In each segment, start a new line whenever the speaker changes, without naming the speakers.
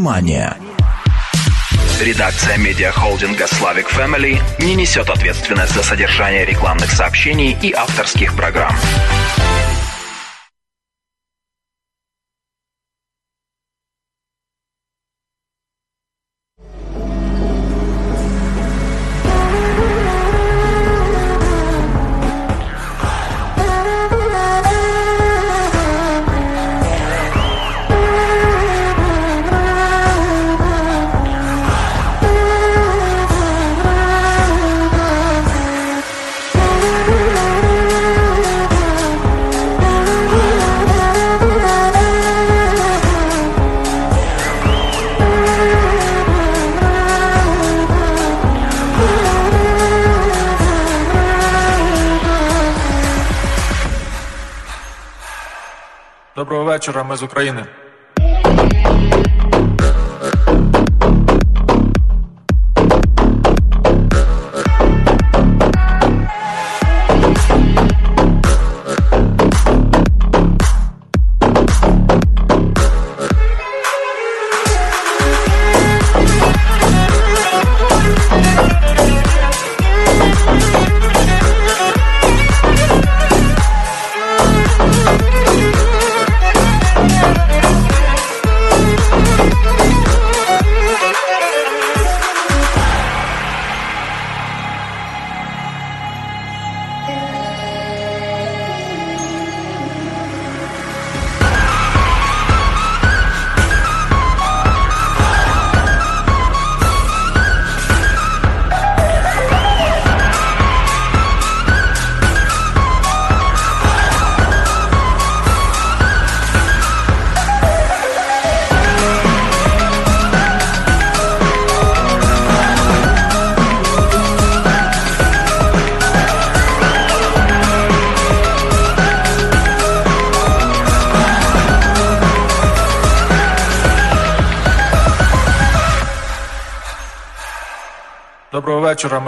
Внимание!
Редакция медиахолдинга «Славик Family не несет ответственность за содержание рекламных сообщений и авторских программ.
З України.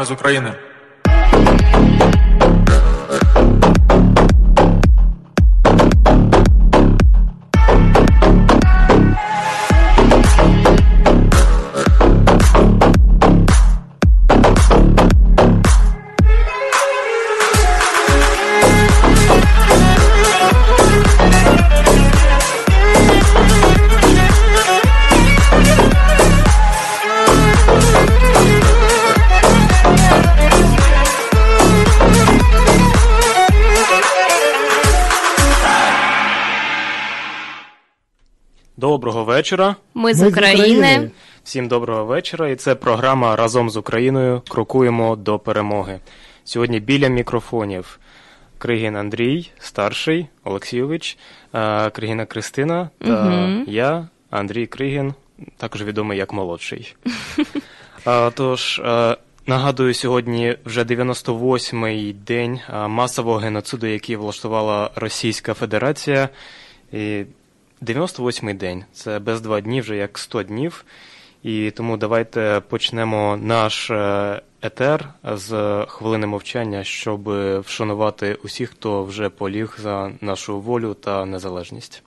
З України.
Вечора.
Ми з України.
Всім доброго вечора. І це програма разом з Україною крокуємо до перемоги. Сьогодні біля мікрофонів Кригін Андрій, старший Олексійович, е, Кригіна Кристина та
Мгм.
я, Андрій Кригін, також відомий як молодший. Е, Тож, е, нагадую, сьогодні вже 98-й день масового геноциду, який влаштувала Російська Федерація. І 98-й день це без два дні, вже як 100 днів. І тому давайте почнемо наш е, етер з хвилини мовчання, щоб вшанувати усіх, хто вже поліг за нашу волю та незалежність.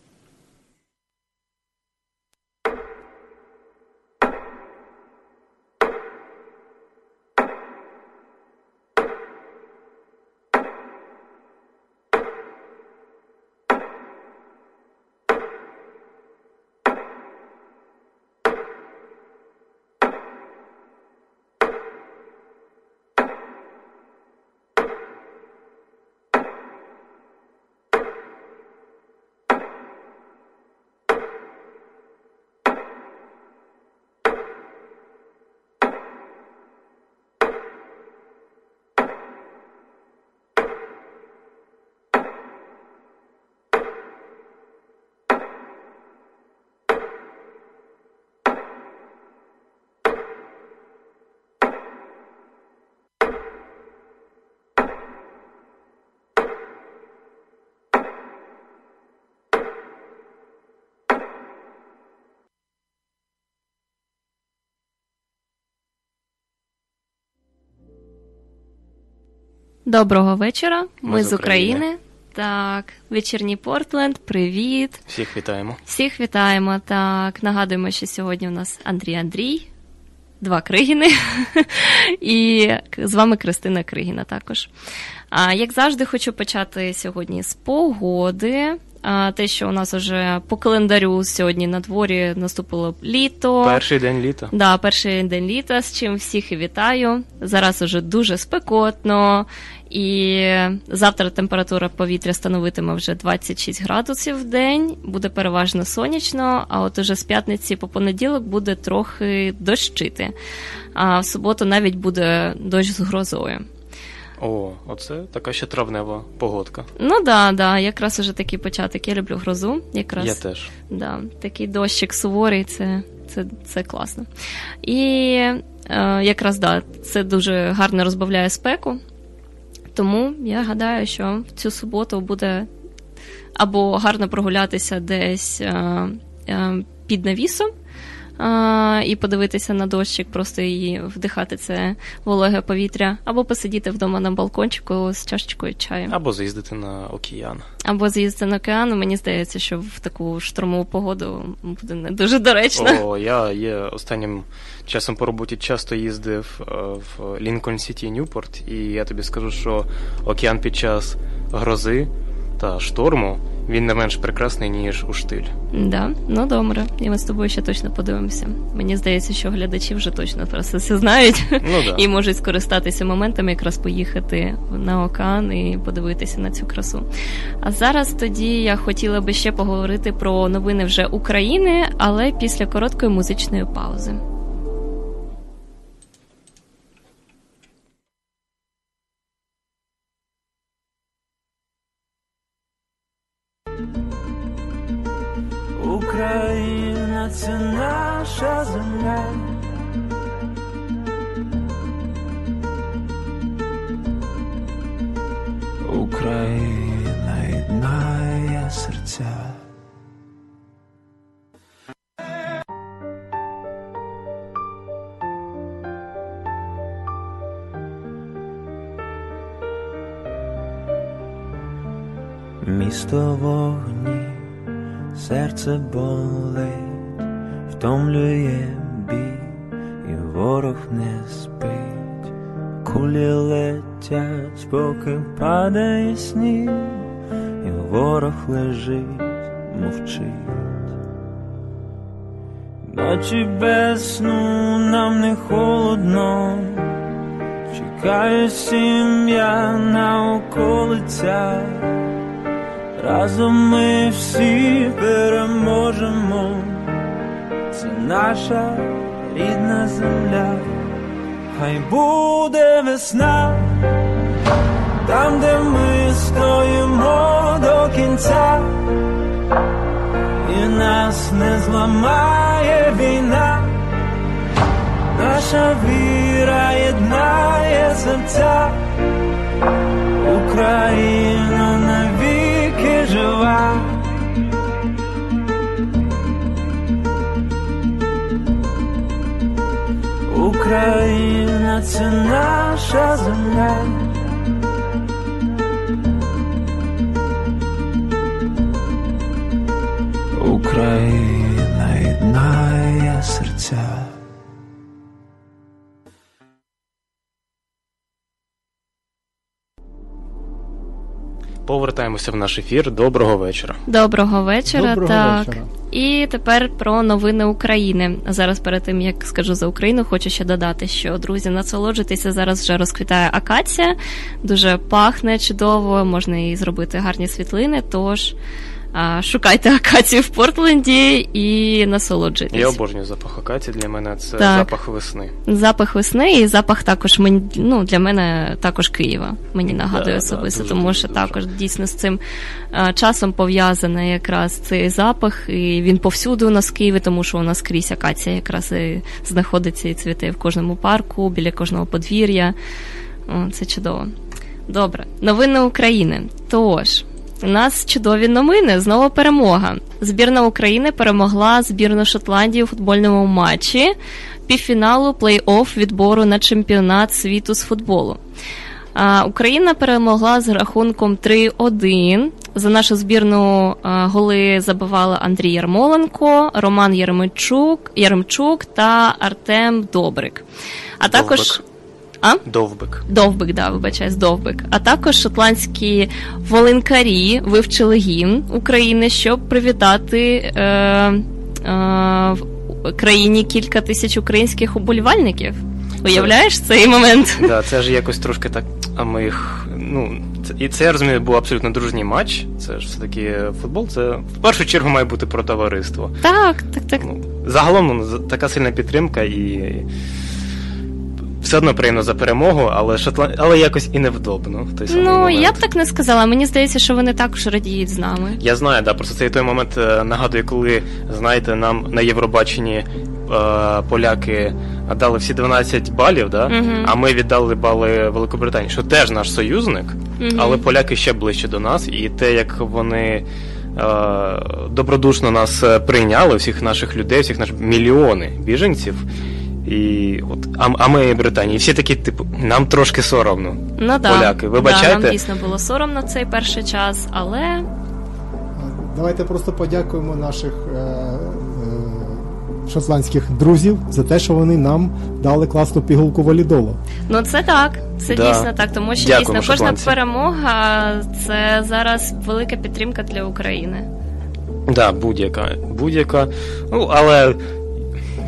Доброго вечора. Ми,
Ми
з
України.
України.
Так, вечірній Портленд, привіт.
Всіх вітаємо.
Всіх вітаємо. Так, нагадуємо, що сьогодні у нас Андрій Андрій, два Кригіни, і з вами Кристина Кригіна також. А як завжди, хочу почати сьогодні з погоди. Те, що у нас вже по календарю сьогодні на дворі наступило літо.
Перший день літа.
Да, перший день літа, з чим всіх і вітаю. Зараз уже дуже спекотно, і завтра температура повітря становитиме вже 26 градусів в день, буде переважно сонячно, а от уже з п'ятниці по понеділок буде трохи дощити. А в суботу навіть буде дощ з грозою.
О, оце така ще травнева погодка.
Ну да, да, якраз уже такий початок. Я люблю грозу. Якраз
Я теж.
Да, такий дощик суворий, це, це, це класно. І е, якраз да, це дуже гарно розбавляє спеку. Тому я гадаю, що в цю суботу буде або гарно прогулятися десь е, е, під навісом. А, і подивитися на дощик, просто і вдихати це вологе повітря, або посидіти вдома на балкончику з чашечкою чаю.
Або з'їздити на океан.
Або з'їздити на океан. Мені здається, що в таку штормову погоду буде не дуже доречно.
О, я є останнім часом по роботі часто їздив е, в Лінкольн Сіті Ньюпорт, і я тобі скажу, що океан під час грози та шторму він не менш прекрасний, ніж у штиль.
Да, ну добре. І ми з тобою ще точно подивимося. Мені здається, що глядачі вже точно про це все знають
Ну да.
і можуть скористатися моментом, якраз поїхати на океан і подивитися на цю красу. А зараз тоді я хотіла би ще поговорити про новини вже України, але після короткої музичної паузи.
Україна це наша земля. Україна єднає серця. Місто вогні серце болить, втомлює бій, і ворог не спить, кулі летять, споки падає сніг, і ворог лежить, мовчить. Ночі без сну нам не холодно, чекає сім'я на околицях. Разом ми всі переможемо, це наша рідна земля, хай буде весна, там, де ми стоїмо до кінця, і нас не зламає війна, наша віра єднає серця, Україна жива. Україна це наша земля. Україна
Повертаємося в наш ефір. Доброго вечора.
Доброго вечора.
Доброго
так.
вечора.
І тепер про новини України. Зараз перед тим як скажу за Україну, хочу ще додати, що друзі, насолоджуйтеся зараз вже розквітає акація, дуже пахне чудово, можна і зробити гарні світлини. Тож шукайте акацію в Портленді і насолоджуйтесь.
Я обожнюю запах акації. Для мене це
Так.
запах весни.
Запах весни і запах також мені ну, для мене також Києва. Мені нагадує
да,
особисто,
дуже,
тому що
дуже.
також дійсно з цим е, часом пов'язаний якраз цей запах, і він повсюди у нас в Києві, тому що у нас крізь акація якраз і знаходиться і цвіте в кожному парку, біля кожного подвір'я. О, це чудово. Добре, новини України. Тож. У нас чудові новини. Знову перемога. Збірна України перемогла збірну Шотландії у футбольному матчі півфіналу плей-офф відбору на чемпіонат світу з футболу. Україна перемогла з рахунком 3-1. За нашу збірну голи забивали Андрій Ярмоленко, Роман Єремчук, Єремчук та Артем Добрик. А також. А?
Довбик.
Довбик, да, вибачаюсь, Довбик. А також шотландські волинкарі вивчили гімн України, щоб привітати е, е, в країні кілька тисяч українських уболівальників. Уявляєш цей момент?
Да, це ж якось трошки так. А ми їх. Ну, це, і це я розумію, був абсолютно дружній матч. Це ж все-таки футбол. Це в першу чергу має бути про товариство.
Так, так, так.
Ну, загалом ну, така сильна підтримка і. Все одно приємно за перемогу, але Шотланд... але якось і невдобно. в той самий
Ну,
момент.
я б так не сказала. Мені здається, що вони також радіють з нами.
Я знаю, да, просто цей той момент е, нагадує, коли, знаєте, нам на Євробаченні е, поляки дали всі 12 балів, да?
Мгм.
а ми віддали бали Великобританії, що теж наш союзник,
Мгм.
але поляки ще ближче до нас, і те, як вони. е, Добродушно нас е, прийняли, всіх наших людей, всіх наших мільйони біженців. І от, а, а ми Британії. І всі такі, типу, нам трошки соромно.
Ну да.
Поляки,
Да, нам дійсно було соромно цей перший час, але
Давайте просто подякуємо наших е, е, шотландських друзів за те, що вони нам дали класну пігулку валідолу.
Ну це так, це
Да.
дійсно так, тому що
Дякуємо,
дійсно кожна
шотландці.
перемога це зараз велика підтримка для України.
Да, будь-яка. Будь-яка. Ну, але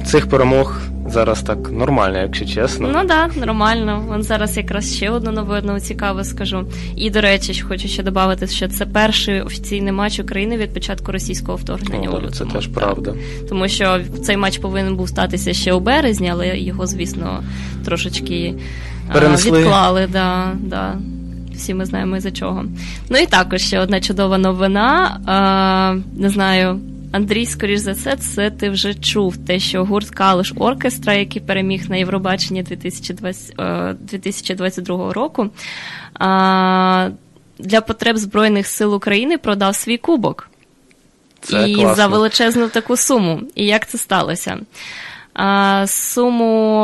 цих перемог зараз так нормально, якщо чесно.
Ну да, нормально. Вон зараз якраз ще одну новину цікаву скажу. І до речі, хочу ще додати, що це перший офіційний матч України від початку російського вторгнення.
О, це теж
Так.
правда.
Тому що цей матч повинен був статися ще у березні, але його, звісно, трошечки а,
Перенесли.
відклали. Да, да. Всі ми знаємо за чого. Ну і також ще одна чудова новина. А, не знаю. Андрій, скоріш за все, це ти вже чув те, що гурт Калуш Оркестра, який переміг на Євробаченні 2020, е, 2022 року, для потреб Збройних сил України продав свій кубок
Це
і
класно.
за величезну таку суму. І як це сталося? Суму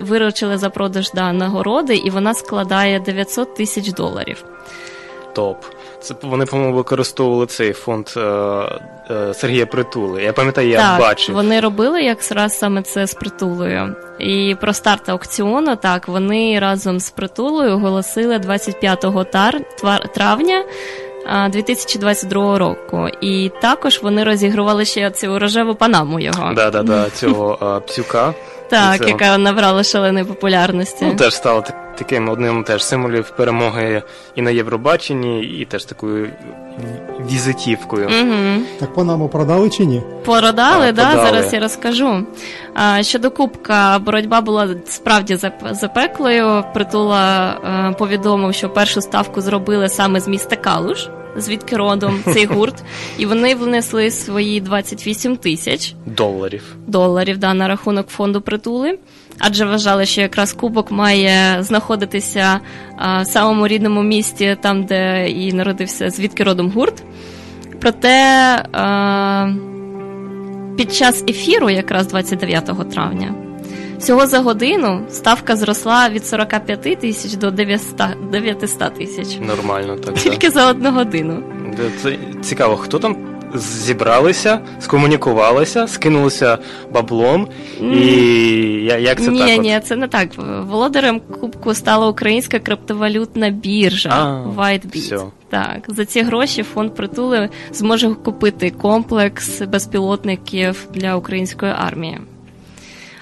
виручили за продаж да, нагороди, і вона складає 900 тисяч доларів.
Топ. Це вони, по-моєму, використовували цей фонд е, е, Сергія Притули. Я пам'ятаю, я
так,
бачив.
вони робили якраз саме це з притулою. І про старт аукціону, так, вони разом з притулою оголосили 25 тар, твар- травня. а, 2022 року, і також вони розігрували ще цю рожеву панаму його.
Да, да, да, цього е, псюка.
Так,
це-
яка набрала шаленої популярності.
Ну, теж стало таким одним теж символів перемоги і на Євробаченні, і теж такою візитівкою.
Угу.
Так Панаму продали чи ні?
Продали,
Так,
да,
продали.
зараз я розкажу. А, щодо Кубка, боротьба була справді запеклою. Притула е, повідомив, що першу ставку зробили саме з міста Калуш, звідки родом цей гурт, і вони внесли свої 28 тисяч
Доларів.
доларів да, на рахунок фонду притули. Адже вважали, що якраз кубок має знаходитися а, в самому рідному місті, там, де і народився, звідки родом гурт. Проте а, під час ефіру, якраз 29 травня, всього за годину ставка зросла від 45 тисяч до 900 900 тисяч.
Нормально так.
Тільки за одну годину.
Це цікаво, хто там зібралися, скомунікувалися, скинулися баблом, і я- як це
ні,
так? от?
ні, це не так. Володарем кубку стала українська криптовалютна біржа
А,
WhiteBit.
всьо.
Так, за ці гроші фонд притули зможе купити комплекс безпілотників для української армії.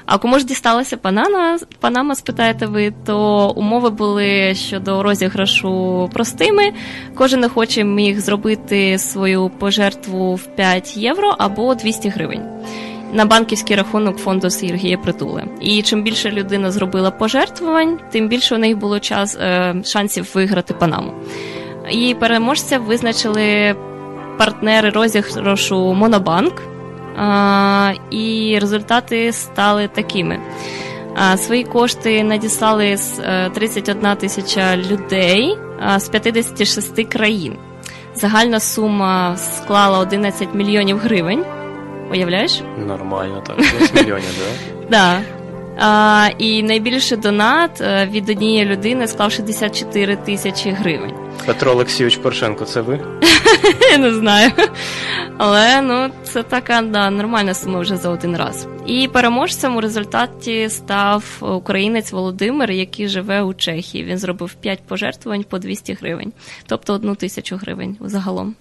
А кому ж дісталася Панама, Панама, спитаєте ви, то умови були щодо розіграшу простими. Кожен охоче міг зробити свою пожертву в 5 євро або 200 гривень на банківський рахунок фонду Сергія Притули. І чим більше людина зробила пожертвувань, тим більше у них було час е, шансів виграти Панаму. І переможця визначили партнери розіграшу Монобанк. І результати стали такими. Свої кошти надіслали з е, 31 тисяча людей з 56 країн. Загальна сума склала 11 мільйонів гривень. Уявляєш?
Нормально, так. 6 мільйонів, да?
Да. А, і найбільший донат е, від однієї людини склав 64 тисячі гривень.
Петро Олексійович Порошенко, це ви?
Я не знаю. Але ну це така да, нормальна сума вже за один раз. І переможцем у результаті став українець Володимир, який живе у Чехії. Він зробив 5 пожертвувань по 200 гривень, тобто одну тисячу гривень загалом.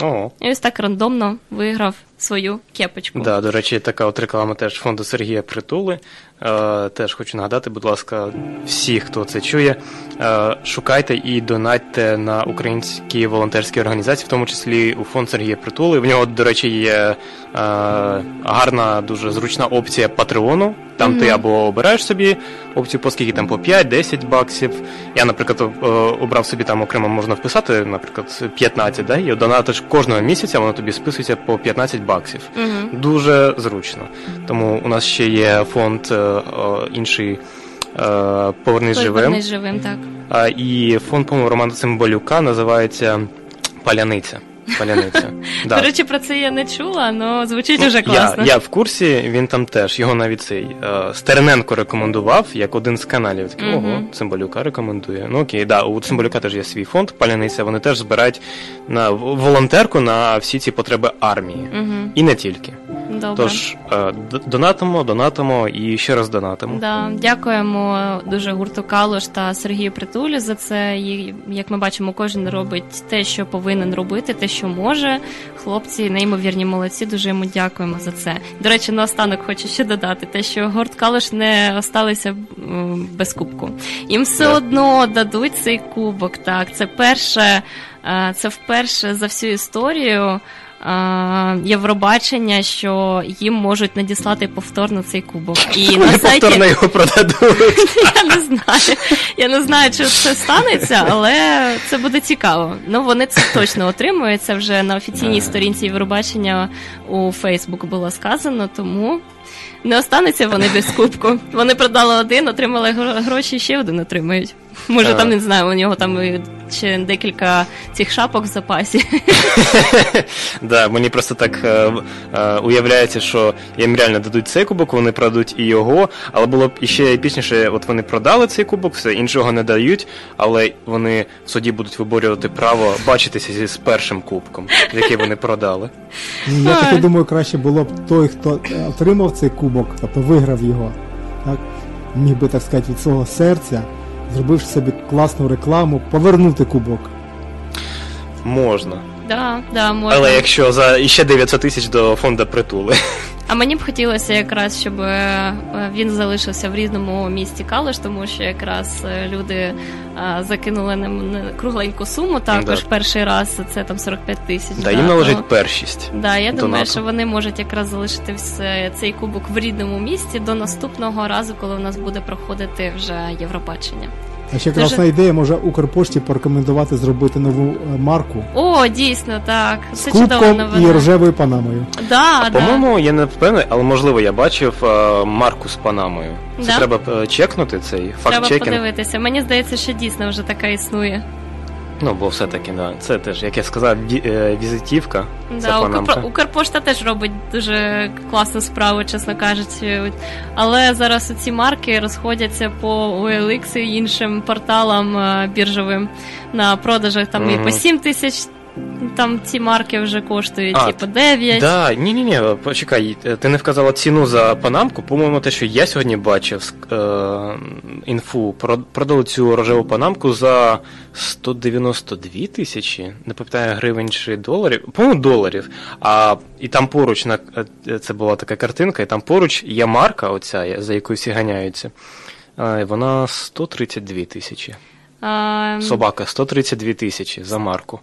О,
І ось так рандомно виграв свою кепочку.
да, до речі, така от реклама теж фонду Сергія Притули. Е, теж хочу нагадати, будь ласка, всі, хто це чує, е, шукайте і донатьте на українські волонтерські організації, в тому числі у фонд Сергія Притули. В нього, до речі, є е, гарна, дуже зручна опція Патреону. Там ти або обираєш собі опцію, по скільки там по 5-10 баксів. Я, наприклад, о- обрав собі там окремо можна вписати, наприклад, 15, да? і донатиш кожного місяця, воно тобі списується по 15 баксів.
Мгм.
Дуже зручно. Тому у нас ще є фонд е, інший. е, Повернись живим.
Повернись живим, так.
І фонд, по-моєму, Романа Цимбалюка називається Паляниця. Паляниця. Да.
До речі, про це я не чула, але звучить уже
Я,
класно.
я в курсі, він там теж. Його навіть цей е, Стерненко рекомендував як один з каналів. Такий, ого, Цимбалюка рекомендує. Ну окей, да, у Цимбалюка теж є свій фонд Паляниця. Вони теж збирають на волонтерку на всі ці потреби армії. І не тільки.
Добре.
Тож е, донатимо, донатимо і ще раз донатимо.
Да, дякуємо дуже гурту Калош та Сергію Притулі за це. І, як ми бачимо, кожен робить те, що повинен робити, те, що може. Хлопці, неймовірні молодці, дуже йому дякуємо за це. До речі, наостанок хочу ще додати, те, що гурт Калош не осталися без кубку. Їм все
Да.
одно дадуть цей кубок. Так, це перше, е, це вперше за всю історію. Е, Євробачення, що їм можуть надіслати повторно цей кубок. І на сайті
повторно його продадуть.
я не знаю. Я не знаю, чи це станеться, але це буде цікаво. Ну вони це точно отримують. Це вже на офіційній сторінці Євробачення у Фейсбук було сказано, тому. Не останеться вони без кубку. Вони продали один, отримали гро- гроші, ще один отримають. Може, там не знаю, у нього там ще декілька цих шапок в запасі.
Да, мені просто так е, е, уявляється, що їм реально дадуть цей кубок, вони продадуть і його, але було б іще епічніше, от вони продали цей кубок, все іншого не дають, але вони в суді будуть виборювати право бачитися зі з першим кубком, який вони продали.
Ну, Я таки думаю, краще було б той, хто е, отримав цей кубок, тобто виграв його, так, міг би, так сказати, від свого серця, зробивши собі класну рекламу, повернути кубок.
Можна.
Да, да, можна.
Але якщо за іще 900 тисяч до фонду притули.
А мені б хотілося якраз, щоб е, він залишився в різному місті Калиш, тому що якраз е, люди е, закинули нам на кругленьку суму. Також
Да.
перший раз це там 45 тисяч.
Да, їм
то-
належить першість.
Да, я думаю, що вони можуть якраз залишити все цей кубок в рідному місті до наступного разу, коли у нас буде проходити вже Євробачення.
А ще
Дуже-
ідея, може Укрпошті порекомендувати зробити нову е, марку
О, дійсно, так. Це чудово
кубком і рожевою панамою.
Да, да.
По-моєму, я не впевнений, але можливо я бачив е, марку з Панамою. Це
Да?
треба е, чекнути цей
Треба
факт-чекінг.
подивитися. Мені здається, що дійсно вже така існує.
Ну, бо все-таки, да. Це теж, як я сказав, е, візитівка. Це
Да,
панамка.
Укрпошта теж робить дуже класну справу, чесно кажучи. Але зараз ці марки розходяться по OLX і іншим порталам е, біржовим на продажах там і по 7 тисяч. Там ці марки вже коштують
А,
по 9.
Да, ні, ні, ні, почекай, ти не вказала ціну за панамку. По-моєму, те, що я сьогодні бачив е, інфу, про- продали цю рожеву панамку за 192 тисячі, не пам'ятаю гривень чи доларів. По-моєму, доларів. А і там поруч на е, це була така картинка, і там поруч є марка, оця, за якою всі ганяються. Е, Вона 132 тисячі. Собака 132 тисячі за марку.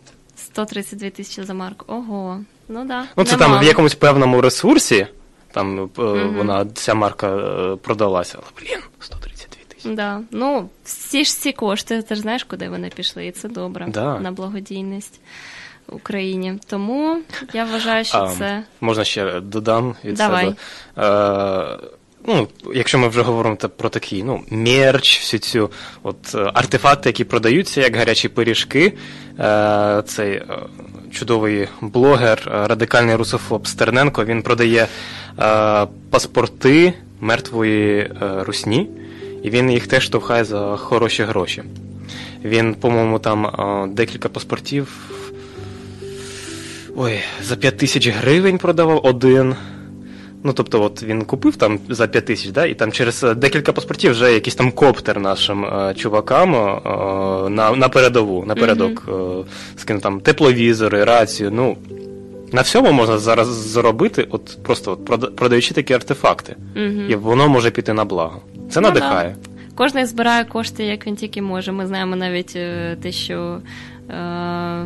132 тисячі за марку. Ого. Ну да.
Ну, це там в якомусь певному ресурсі, там
Мгм.
вона ця марка е, продалася, але блін, 132 тисячі.
Да. Ну, всі ж ці кошти, ти ж знаєш, куди вони пішли, і це добре
Да.
на благодійність Україні. Тому я вважаю, що
А,
це.
Можна ще додам від
Давай.
себе. Е, ну, якщо ми вже говоримо про такі, ну, мерч, всю цю от е, артефакти, які продаються, як гарячі пиріжки, е, цей е, чудовий блогер, е, радикальний русофоб Стерненко, він продає е, паспорти мертвої е, русні, і він їх теж штовхає за хороші гроші. Він, по-моєму, там декілька паспортів. Ой, за 5 тисяч гривень продавав один. Ну, тобто, от він купив там за 5 тисяч, да, і там через е, декілька паспортів вже якийсь там коптер нашим е, чувакам е, на, на передову, напередок е, скинув там тепловізори, рацію. Ну, на всьому можна зараз заробити, от просто от, продаючи такі артефакти.
Мгм.
І воно може піти на благо. Це
Ну,
надихає.
Кожен збирає кошти, як він тільки може. Ми знаємо навіть е, те, що е,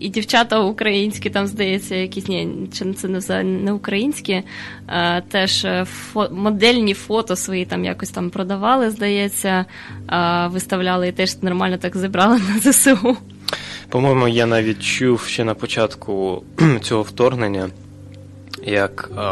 і дівчата українські, там, здається, якісь ні, чи це не не українські, а, теж е, фо, модельні фото свої там якось там продавали, здається, а, виставляли і теж нормально так зібрали на ЗСУ.
По-моєму, я навіть чув ще на початку цього вторгнення, як е,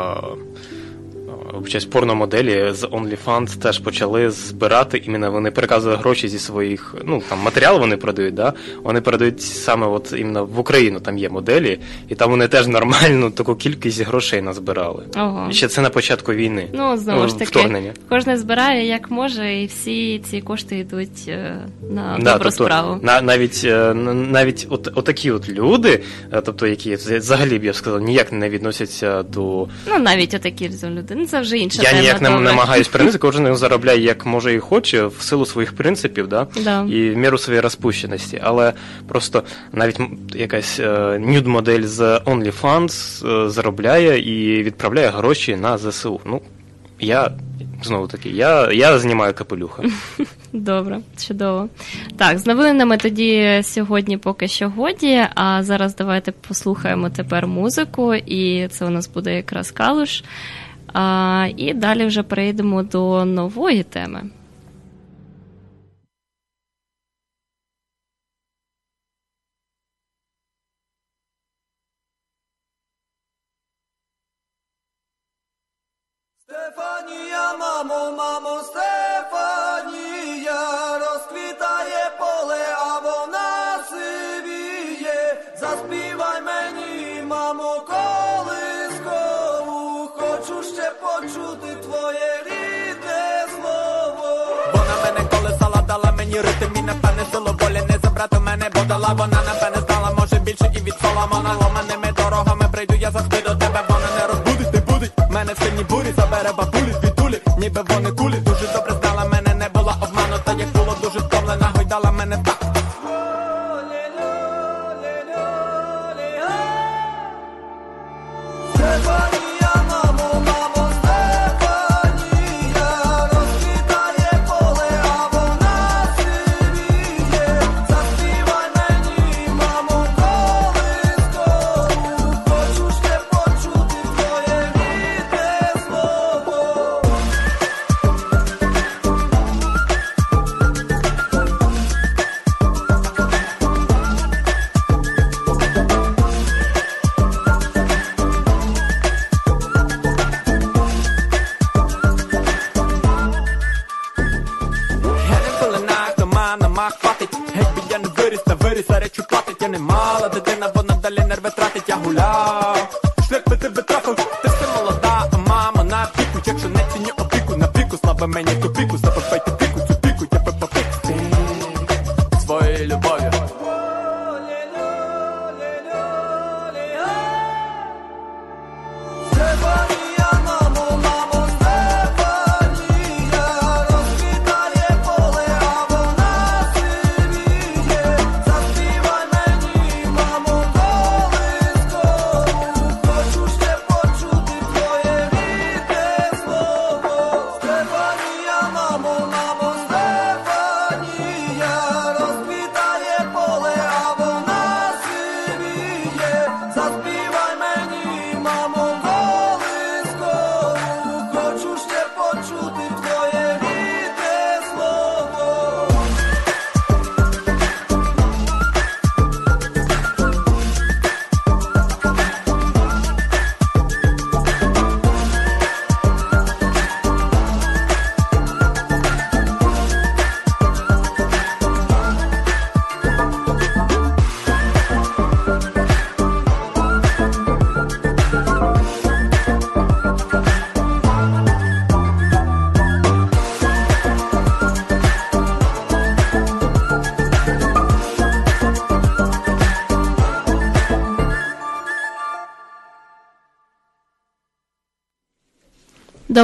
вибачаюсь, порномоделі з OnlyFans теж почали збирати, іменно вони переказували гроші зі своїх, ну там матеріал вони продають, да? вони передають саме от іменно в Україну, там є моделі, і там вони теж нормальну таку кількість грошей назбирали.
Ого.
І ще це на початку війни.
Ну, знову ж таки,
вторгнення.
кожен збирає як може, і всі ці кошти йдуть е, на
Да,
добру
тобто,
справу.
На, навіть е, навіть от, отакі от люди, е, тобто які взагалі б я б сказав, ніяк не відносяться до.
Ну, навіть отакі люди. Це вже інша
я
тема.
ніяк не
добре.
намагаюсь принизити, кожен заробляє як може і хоче, в силу своїх принципів, да?
Да.
і в міру своєї розпущеності. Але просто навіть якась е, нюд-модель з OnlyFans е, заробляє і відправляє гроші на ЗСУ. Ну, я. Знову таки, я, я знімаю капелюха.
Добре, чудово. Так, з новинами тоді сьогодні поки що годі. А зараз давайте послухаємо тепер музику, і це у нас буде якраз калуш. А, і далі вже перейдемо до нової теми.
Стефанія, мамо, мамо, мені
ритм і напевне силу волі не забрати мене, бо дала вона напевне знала, може більше і від Соломона ломаними дорогами прийду, я завжди до тебе, вона не розбудить, не будить. Мене в сильній бурі забере бабулі, бітулі ніби вони кулі. Дуже добре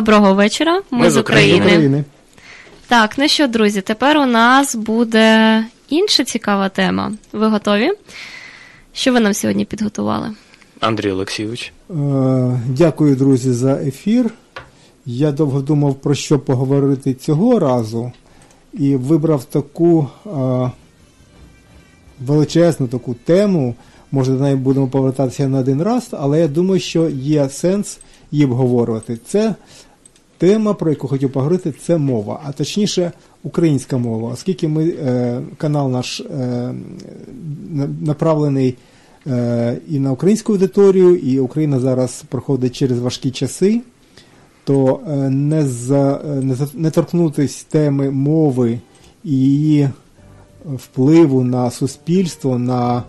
Доброго вечора. Ми,
Ми
з
України.
України.
України.
Так, ну що, друзі, тепер у нас буде інша цікава тема. Ви готові? Що ви нам сьогодні підготували?
Андрій Олексійович.
Е, Дякую, друзі, за ефір. Я довго думав, про що поговорити цього разу, і вибрав таку е, величезну таку тему. Може, до неї будемо повертатися не один раз, але я думаю, що є сенс її обговорювати. Це тема, про яку хотів поговорити, це мова, а точніше українська мова, оскільки ми, е, канал наш е, направлений е, і на українську аудиторію, і Україна зараз проходить через важкі часи, то не, за, не, не торкнутись теми мови і її впливу на суспільство, на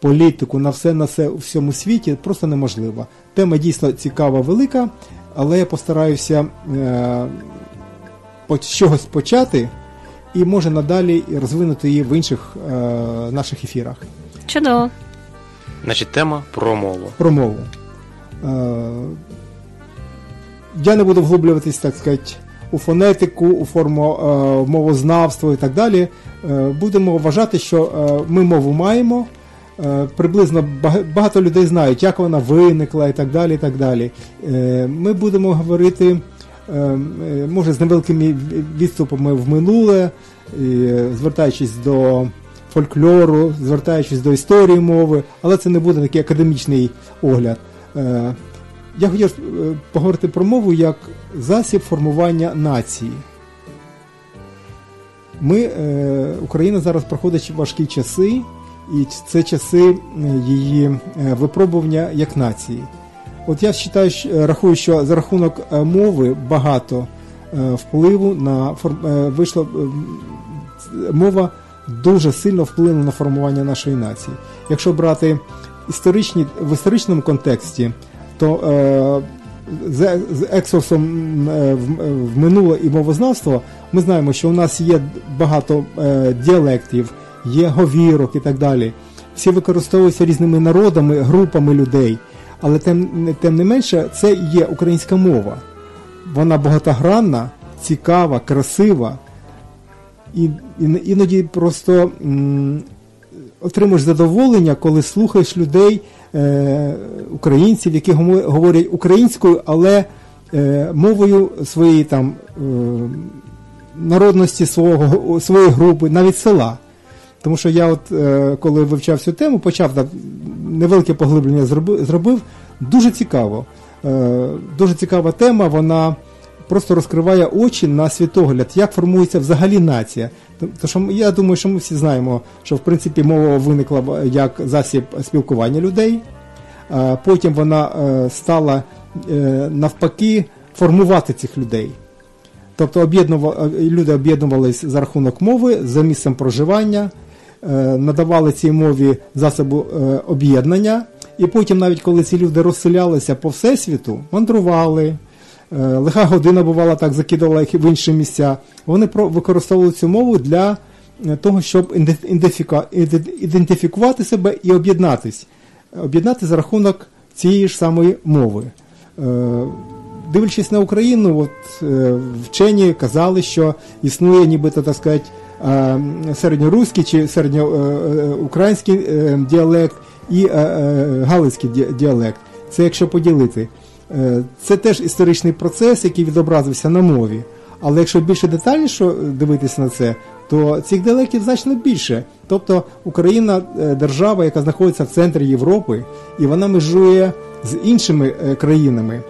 політику, на все на все у всьому світі просто неможливо. Тема дійсно цікава, велика, але я постараюся е, з чогось почати і може надалі розвинути її в інших е, наших ефірах.
Чудово.
Значить, тема про мову.
Про мову. Е, я не буду вглублюватись, так сказати, у фонетику, у форму е, мовознавства і так далі. Е, будемо вважати, що е, ми мову маємо. Е, Приблизно багато людей знають, як вона виникла і так далі. І так далі. Е, Ми будемо говорити, е, може, з невеликими відступами в минуле, звертаючись до фольклору, звертаючись до історії мови, але це не буде такий академічний огляд. Я хотів поговорити про мову як засіб формування нації. Ми, Україна зараз проходить важкі часи, і це часи е, її е, випробування як нації. От я вважаю, е, рахую, що за рахунок мови багато впливу на м, мова дуже сильно вплинула на формування нашої нації. Якщо брати історичні, в історичному контексті, то з, з в, минуле і мовознавство ми знаємо, що у нас є багато діалектів, є говірок і так далі. Всі використовуються різними народами, групами людей. Але тим, тим не менше, це є українська мова. Вона багатогранна, цікава, красива. І, іноді просто м, отримуєш задоволення, коли слухаєш людей, е, українців, які говорять українською, але е, мовою своєї там е, народності свого, своєї групи, навіть села. Тому що я, от е, коли вивчав цю тему, почав так, невелике поглиблення зробив. Дуже цікаво. Е, дуже цікава тема, вона просто розкриває очі на світогляд, як формується взагалі нація. Тому що я думаю, що ми всі знаємо, що в принципі мова виникла як засіб спілкування людей. А Потім вона е, стала е, навпаки формувати цих людей. Тобто об'єднува- е, люди об'єднувались за рахунок мови, за місцем проживання, е, надавали цій мові засобу е, об'єднання, і потім, навіть коли ці люди розселялися по всесвіту, мандрували, е, лиха година бувала так, закидувала їх в інші місця. Вони використовували цю мову для е, того, щоб ідентифікувати себе і об'єднатись. Об'єднати за рахунок цієї ж самої мови. Е, Дивлячись на Україну, от е, вчені казали, що існує нібито так сказати е, середньоруський чи середньоукраїнський е, діалект і е, е, галицький діалект. Це якщо поділити. Це теж історичний процес, який відобразився на мові. Але якщо більше детальніше дивитися на це, то цих діалектів значно більше. Тобто Україна держава, яка знаходиться в центрі Європи, і вона межує з іншими країнами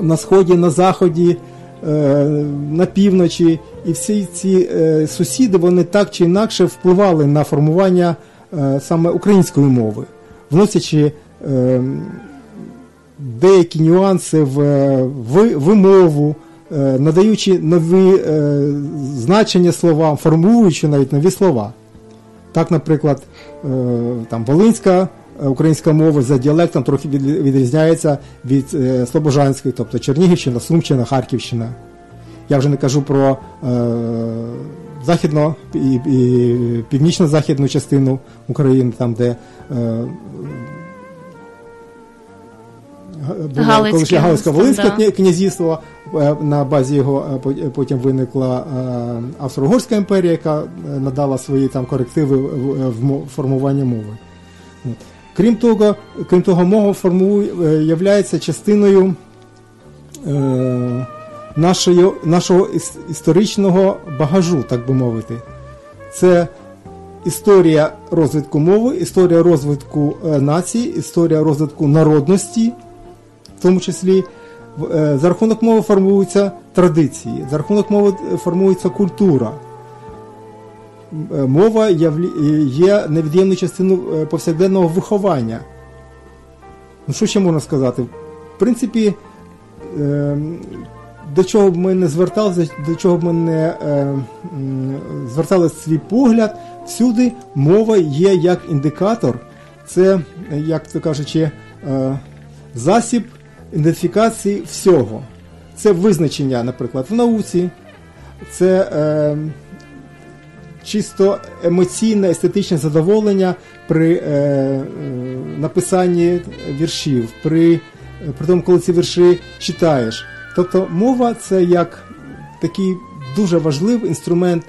на сході, на заході, на півночі, і всі ці е, сусіди вони так чи інакше впливали на формування е, саме української мови, вносячи е, деякі нюанси в, вимову, е, надаючи нові е, значення словам, формуючи навіть нові слова. Так, наприклад, е, там Волинська е, українська мова за діалектом трохи відрізняється від е, Слобожанської, тобто Чернігівщина, Сумщина, Харківщина. Я вже не кажу про е, західно і, і північно-західну частину України, там, де е, було
Галицьке
колишнє Галицьке Волинське
да.
князівство, е, на базі його е, потім виникла е, Австро-Угорська імперія, яка е, надала свої там корективи в, мо- мови. Крім того, крім того, мова формує, е, частиною е, нашої, нашого іс- історичного багажу, так би мовити. Це історія розвитку мови, історія розвитку е, нації, історія розвитку народності, в тому числі за рахунок мови формуються традиції, за рахунок мови формується культура. Е, Мова е, є невід'ємною частиною е, повсякденного виховання. Ну, що ще можна сказати? В принципі, е, до чого б ми не зверталися, до чого б ми не звертали свій погляд, всюди мова є як індикатор, це, як то кажучи, засіб ідентифікації всього. Це визначення, наприклад, в науці, це е, чисто емоційне, естетичне задоволення при е, е, написанні віршів, при, е, при тому, коли ці вірші читаєш. Тобто мова це як такий дуже важливий інструмент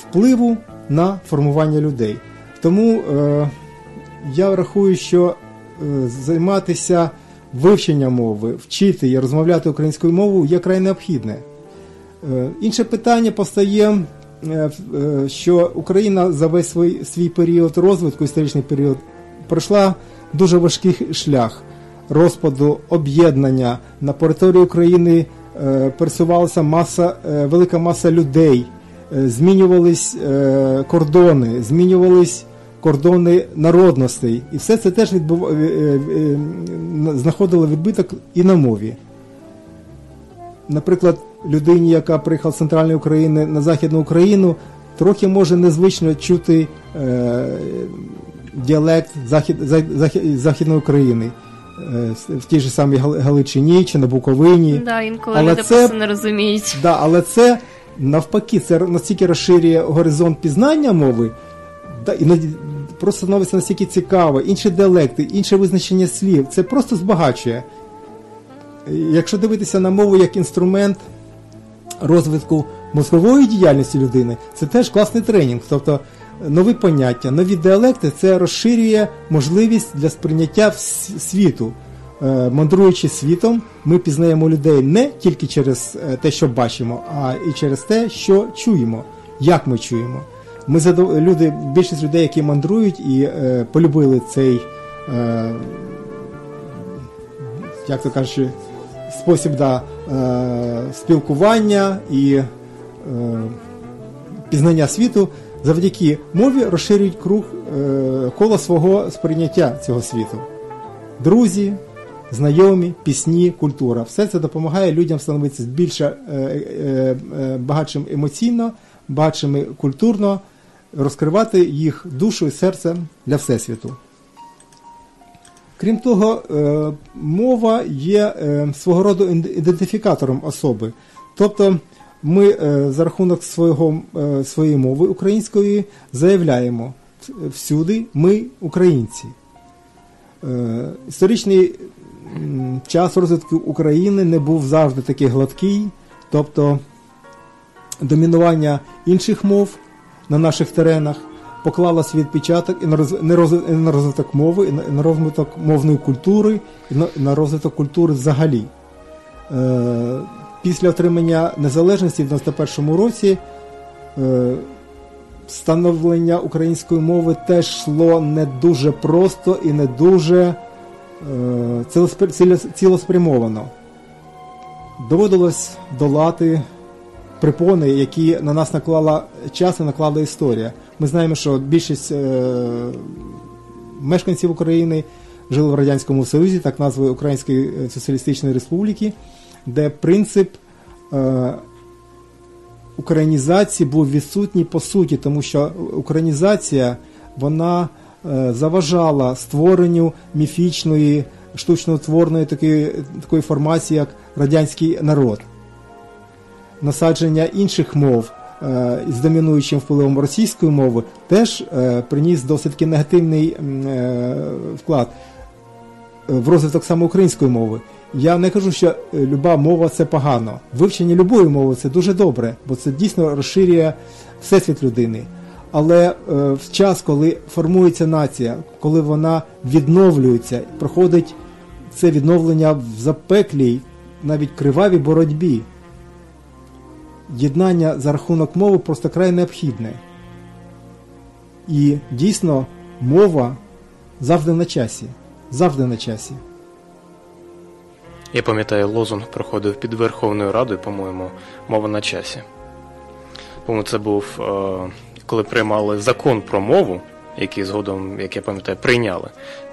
впливу на формування людей. Тому е, я рахую, що е, займатися вивченням мови, вчити і розмовляти українською мовою є край необхідне. Е, Інше питання постає, що Україна за весь свій, свій період розвитку, історичний період, пройшла дуже важкий шлях розпаду, об'єднання. На території України е, пересувалася маса, е, велика маса людей, е, змінювались е, кордони, змінювались кордони народностей. І все це теж відбув... е, е, е, знаходило відбиток і на мові наприклад, людині, яка приїхала з центральної України на Західну Україну, трохи може незвично чути е, діалект захід, захід, Західної України е, в тій ж самій Гали- Галичині чи на Буковині.
Да, інколи
Але
люди
це-
просто не розуміють.
Да, але це навпаки, це настільки розширює горизонт пізнання мови, да, іноді просто становиться настільки цікаво, інші діалекти, інше визначення слів. Це просто збагачує. Якщо дивитися на мову як інструмент розвитку мозкової діяльності людини, це теж класний тренінг. Тобто нові поняття, нові діалекти це розширює можливість для сприйняття світу. Е, Мандруючи світом, ми пізнаємо людей не тільки через е, те, що бачимо, а і через те, що чуємо, як ми чуємо. Ми задов... люди, більшість людей, які мандрують і е, полюбили цей, е, як то кажуть, спосіб да, е, спілкування і е, пізнання світу, завдяки мові розширюють круг е, коло свого сприйняття цього світу. Друзі, знайомі, пісні, культура. Все це допомагає людям становитися більше багатшим емоційно, багатшими культурно, розкривати їх душу і серце для всесвіту. Крім того, е, мова є е, свого роду ідентифікатором особи. Тобто ми е, за рахунок свого, своєї мови української заявляємо всюди ми українці. Історичний час розвитку України не був завжди такий гладкий, тобто домінування інших мов на наших теренах поклало свій відпечаток і на розвиток мови, і на- розвиток мовної культури, і на- розвиток культури взагалі. Е, Після отримання незалежності в 91-му році е, становлення української мови теж йшло не дуже просто і не дуже е, цілеспрямовано. Доводилось долати препони, які на нас наклала час і наклала історія. Ми знаємо, що більшість е, мешканців України жили в Радянському Союзі, так назви Української е, Соціалістичної Республіки, де принцип е, українізації був відсутній по суті, тому що українізація вона заважала створенню міфічної, штучно-творної такої, такої формації, як радянський народ насадження інших мов е, із домінуючим впливом російської мови теж е, приніс досить таки негативний е, вклад в розвиток саме української мови. Я не кажу, що люба мова це погано. Вивчення любої мови це дуже добре, бо це дійсно розширює всесвіт людини. Але в час, коли формується нація, коли вона відновлюється, проходить це відновлення в запеклій, навіть кривавій боротьбі, єднання за рахунок мови просто край необхідне. І дійсно мова завжди на часі. Завжди на часі.
Я пам'ятаю, лозунг проходив під Верховною Радою, по-моєму, мова на часі. По-моєму, це був, е, коли приймали закон про мову, який згодом, як я пам'ятаю, прийняли.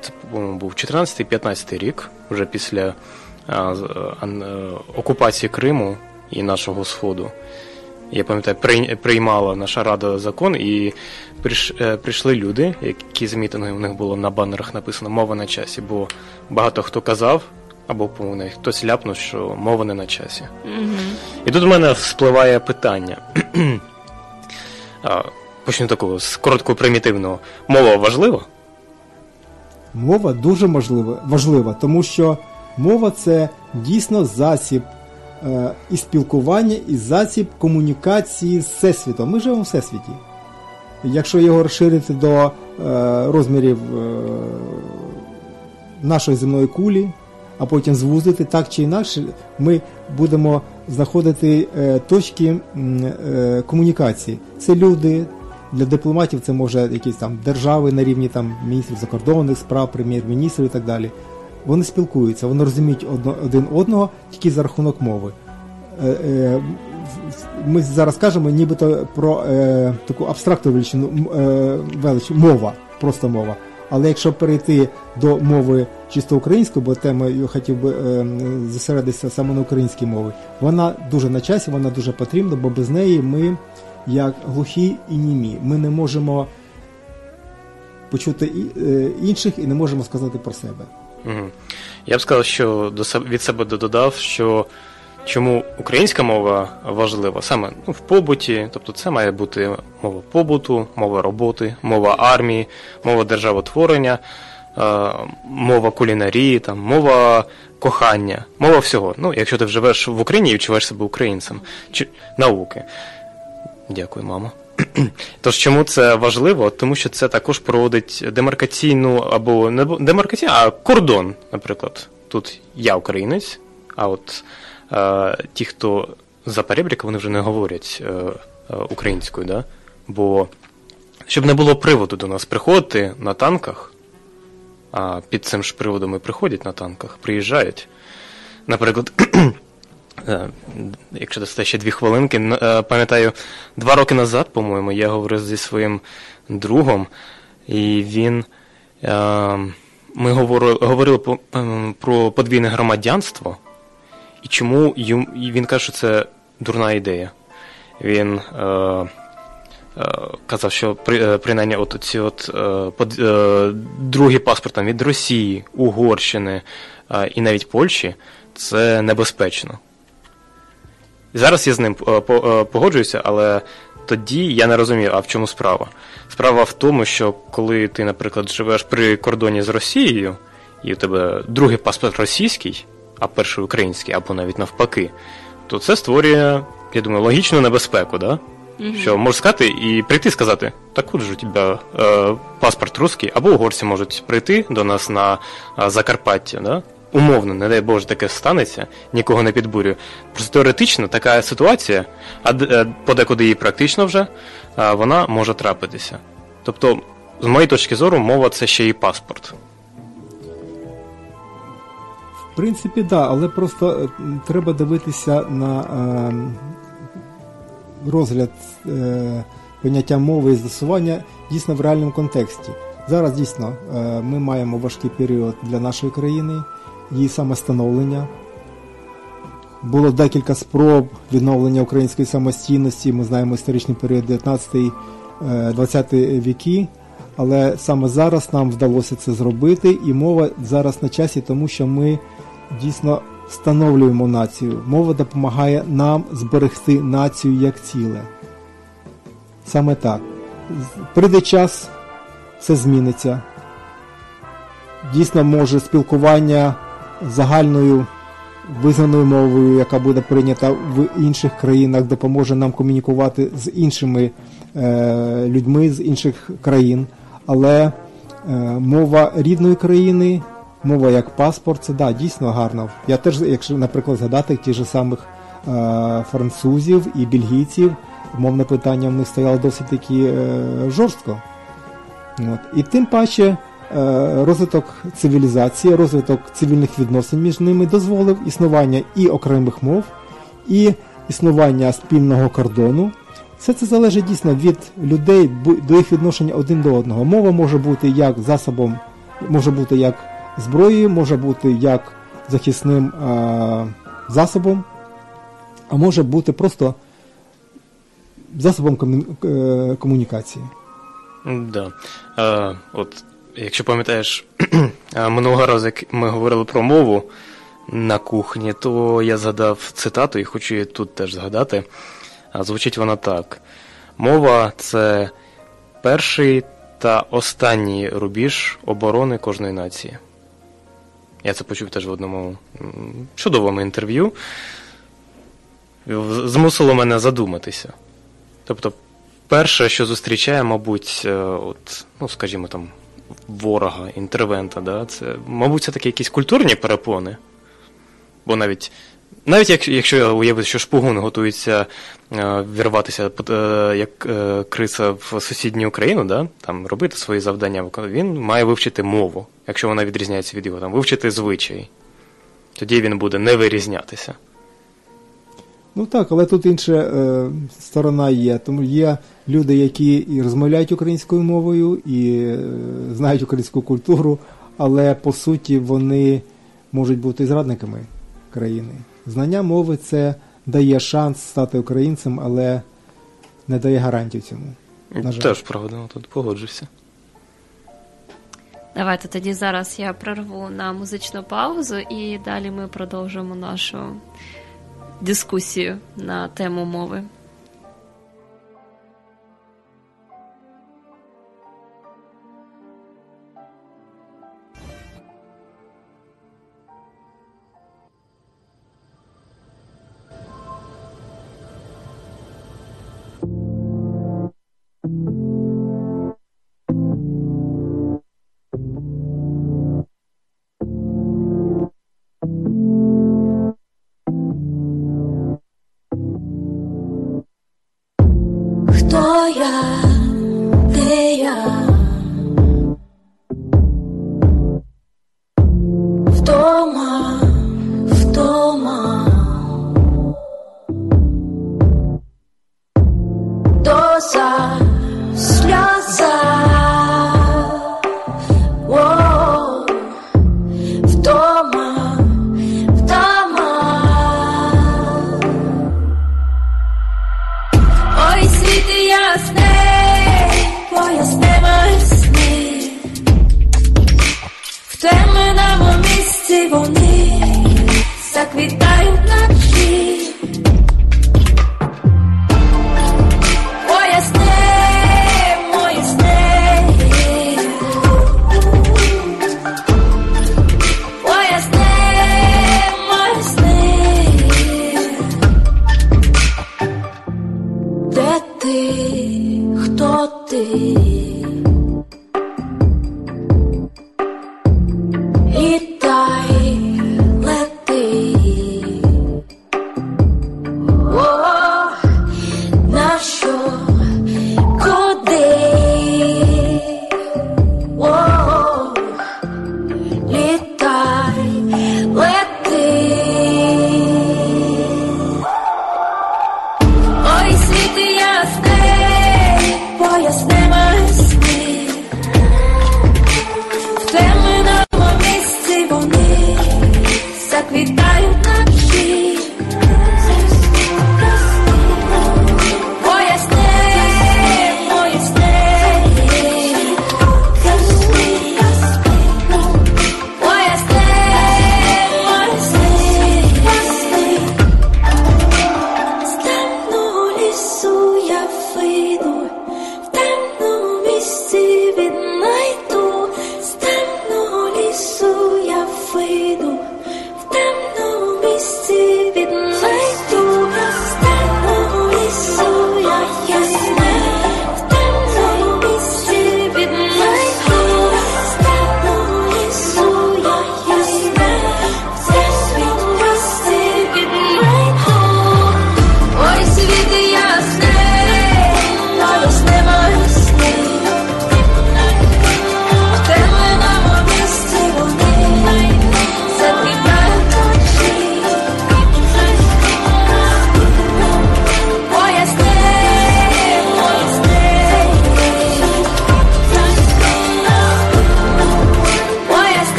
Це, по-моєму, був 14-15 рік, вже після е, е, окупації Криму і нашого Сходу. Я пам'ятаю, приймала наша рада закон, і е, прийшли люди, які з мітингів у них було на банерах написано мова на часі, бо багато хто казав, або по-моєму, хтось ляпнув, що мова не на часі. І тут в мене вспливає питання. Почну такого з короткого примітивного. Мова важлива?
Мова дуже можлива, важлива, тому що мова це дійсно засіб і спілкування, і засіб комунікації з всесвітом. Ми живемо в всесвіті. Якщо його розширити до е, розмірів е, нашої земної кулі, а потім звузити так чи інакше, ми будемо знаходити е, точки е, комунікації. Це люди. Для дипломатів це може якісь там держави на рівні там міністрів закордонних справ, прем'єр-міністрів і так далі. Вони спілкуються, вони розуміють один одного тільки за рахунок мови. Е, е, ми зараз кажемо нібито про е, таку абстрактну величину е, велич, мова, просто мова. Але якщо перейти до мови чисто української, бо тема я хотів би е, зосередитися саме на українській мові, вона дуже на часі, вона дуже потрібна, бо без неї ми, як глухі і німі, ми не можемо почути е, інших і не можемо сказати про себе.
Я б сказав, що від себе додав, що чому українська мова важлива саме ну, в побуті, тобто це має бути мова побуту, мова роботи, мова армії, мова державотворення, мова кулінарії, там, мова кохання, мова всього. Ну, якщо ти живеш в Україні і відчуваєш себе українцем, чи науки. Дякую, мамо. Тож чому це важливо? Тому що це також проводить демаркаційну або не демаркаційну, а кордон, наприклад. Тут я українець, а от е, ті, хто за перебріка, вони вже не говорять е, е, українською, да? бо щоб не було приводу до нас приходити на танках, а під цим ж приводом і приходять на танках, приїжджають. Наприклад, Якщо дасте ще дві хвилинки, е, пам'ятаю, два роки назад, по-моєму, я говорив зі своїм другом, і він. е, Ми говорили, ем, про подвійне громадянство, і чому він каже, що це дурна ідея. Він е, е, казав, що при, е, принаймні от ці от, е, е, другі паспорт від Росії, Угорщини е, і навіть Польщі це небезпечно. Зараз я з ним е, е, погоджуюся, але тоді я не розумію, а в чому справа. Справа в тому, що коли ти, наприклад, живеш при кордоні з Росією, і у тебе другий паспорт російський, а перший український, або навіть навпаки, то це створює, я думаю, логічну небезпеку, да? Що можеш сказати і прийти і сказати, так от же у тебе е, паспорт русський, або угорці можуть прийти до нас на е, Закарпаття, да? Умовно, не дай Боже, таке станеться, нікого не підбурюю. Просто теоретично така ситуація, а е, подекуди і практично вже, вона може трапитися. Тобто, з моєї точки зору, мова це ще і паспорт.
В принципі, так, да, але просто е, треба дивитися на е, розгляд поняття мови і застосування дійсно в реальному контексті. Зараз дійсно ми маємо важкий період для нашої країни, її самостановлення. Було декілька спроб відновлення української самостійності. Ми знаємо історичний період 19-20 віки. Але саме зараз нам вдалося це зробити, і мова зараз на часі, тому що ми дійсно встановлюємо націю. Мова допомагає нам зберегти націю як ціле. Саме так. Прийде час, все зміниться. Дійсно, може спілкування загальною визнаною мовою, яка буде прийнята в інших країнах, допоможе нам комунікувати з іншими е, людьми з інших країн. Але е, мова рідної країни, мова як паспорт, це да, дійсно гарно. Я теж, якщо, наприклад, згадати ті ж самих е, французів і бельгійців, мовне питання в них стояло досить таки е, жорстко. От. І тим паче розвиток цивілізації, розвиток цивільних відносин між ними дозволив існування і окремих мов, і існування спільного кордону. Все це залежить дійсно від людей до їх відношення один до одного. Мова може бути як засобом, може бути як зброєю, може бути як захисним е, засобом, а може бути просто засобом е, комунікації.
Да. Е, от, якщо пам'ятаєш, минулого разу, як ми говорили про мову на кухні, то я згадав цитату і хочу її тут теж згадати. Звучить вона так: мова це перший та останній рубіж оборони кожної нації. Я це почув теж в одному чудовому інтерв'ю. Змусило мене задуматися. Тобто, перше, що зустрічає, мабуть, е, от, ну, скажімо там, ворога, інтервента, да, це, мабуть, це такі якісь культурні перепони. Бо навіть, навіть як, якщо я уявити, що шпигун готується е, вірватися е, як е, криса в сусідню Україну, да, там, робити свої завдання, він має вивчити мову, якщо вона відрізняється від його, там, вивчити звичаї. Тоді він буде не вирізнятися.
Ну так, але тут інша е, сторона є. Тому є люди, які і розмовляють українською мовою, і е, знають українську культуру, але по суті вони можуть бути зрадниками країни. Знання мови це дає шанс стати українцем, але не дає гарантію цьому. На жаль.
Теж правда, ну, тут погоджуся.
Давайте тоді зараз я прерву на музичну паузу, і далі ми продовжимо нашу дискусію на тему мови.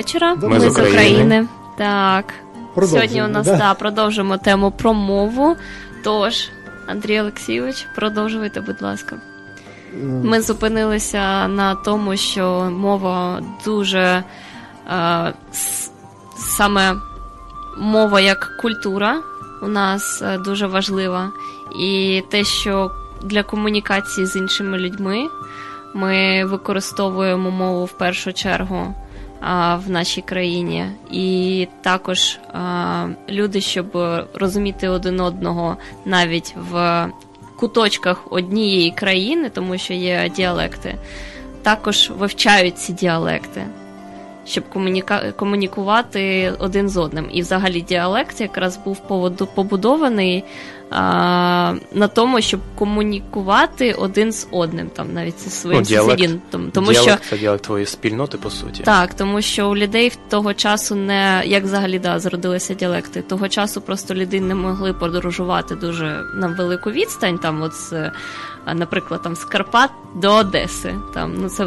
Вечора.
Доброго
Ми з
вечора.
України. Так. Сьогодні у нас
да?
та, продовжимо тему про мову. Тож, Андрій Олексійович, продовжуйте, будь ласка. Ми зупинилися на тому, що мова дуже е, саме мова як культура у нас е, дуже важлива. І те, що для комунікації з іншими людьми ми використовуємо мову в першу чергу в нашій країні. І також люди, щоб розуміти один одного навіть в куточках однієї країни, тому що є діалекти, також вивчають ці діалекти. Щоб комуніка... комунікувати один з одним. І взагалі діалект якраз був побудований а, на тому, щоб комунікувати один з одним, там навіть зі своїм
Ну, діалект-
сусідом. Тому, тому що
діалект це діалект твоєї спільноти, по суті.
так, тому що у людей в того часу не як взагалі да, зародилися діалекти. Того часу просто люди не могли подорожувати дуже на велику відстань. Там, от з, наприклад, там з Карпат до Одеси. Там ну це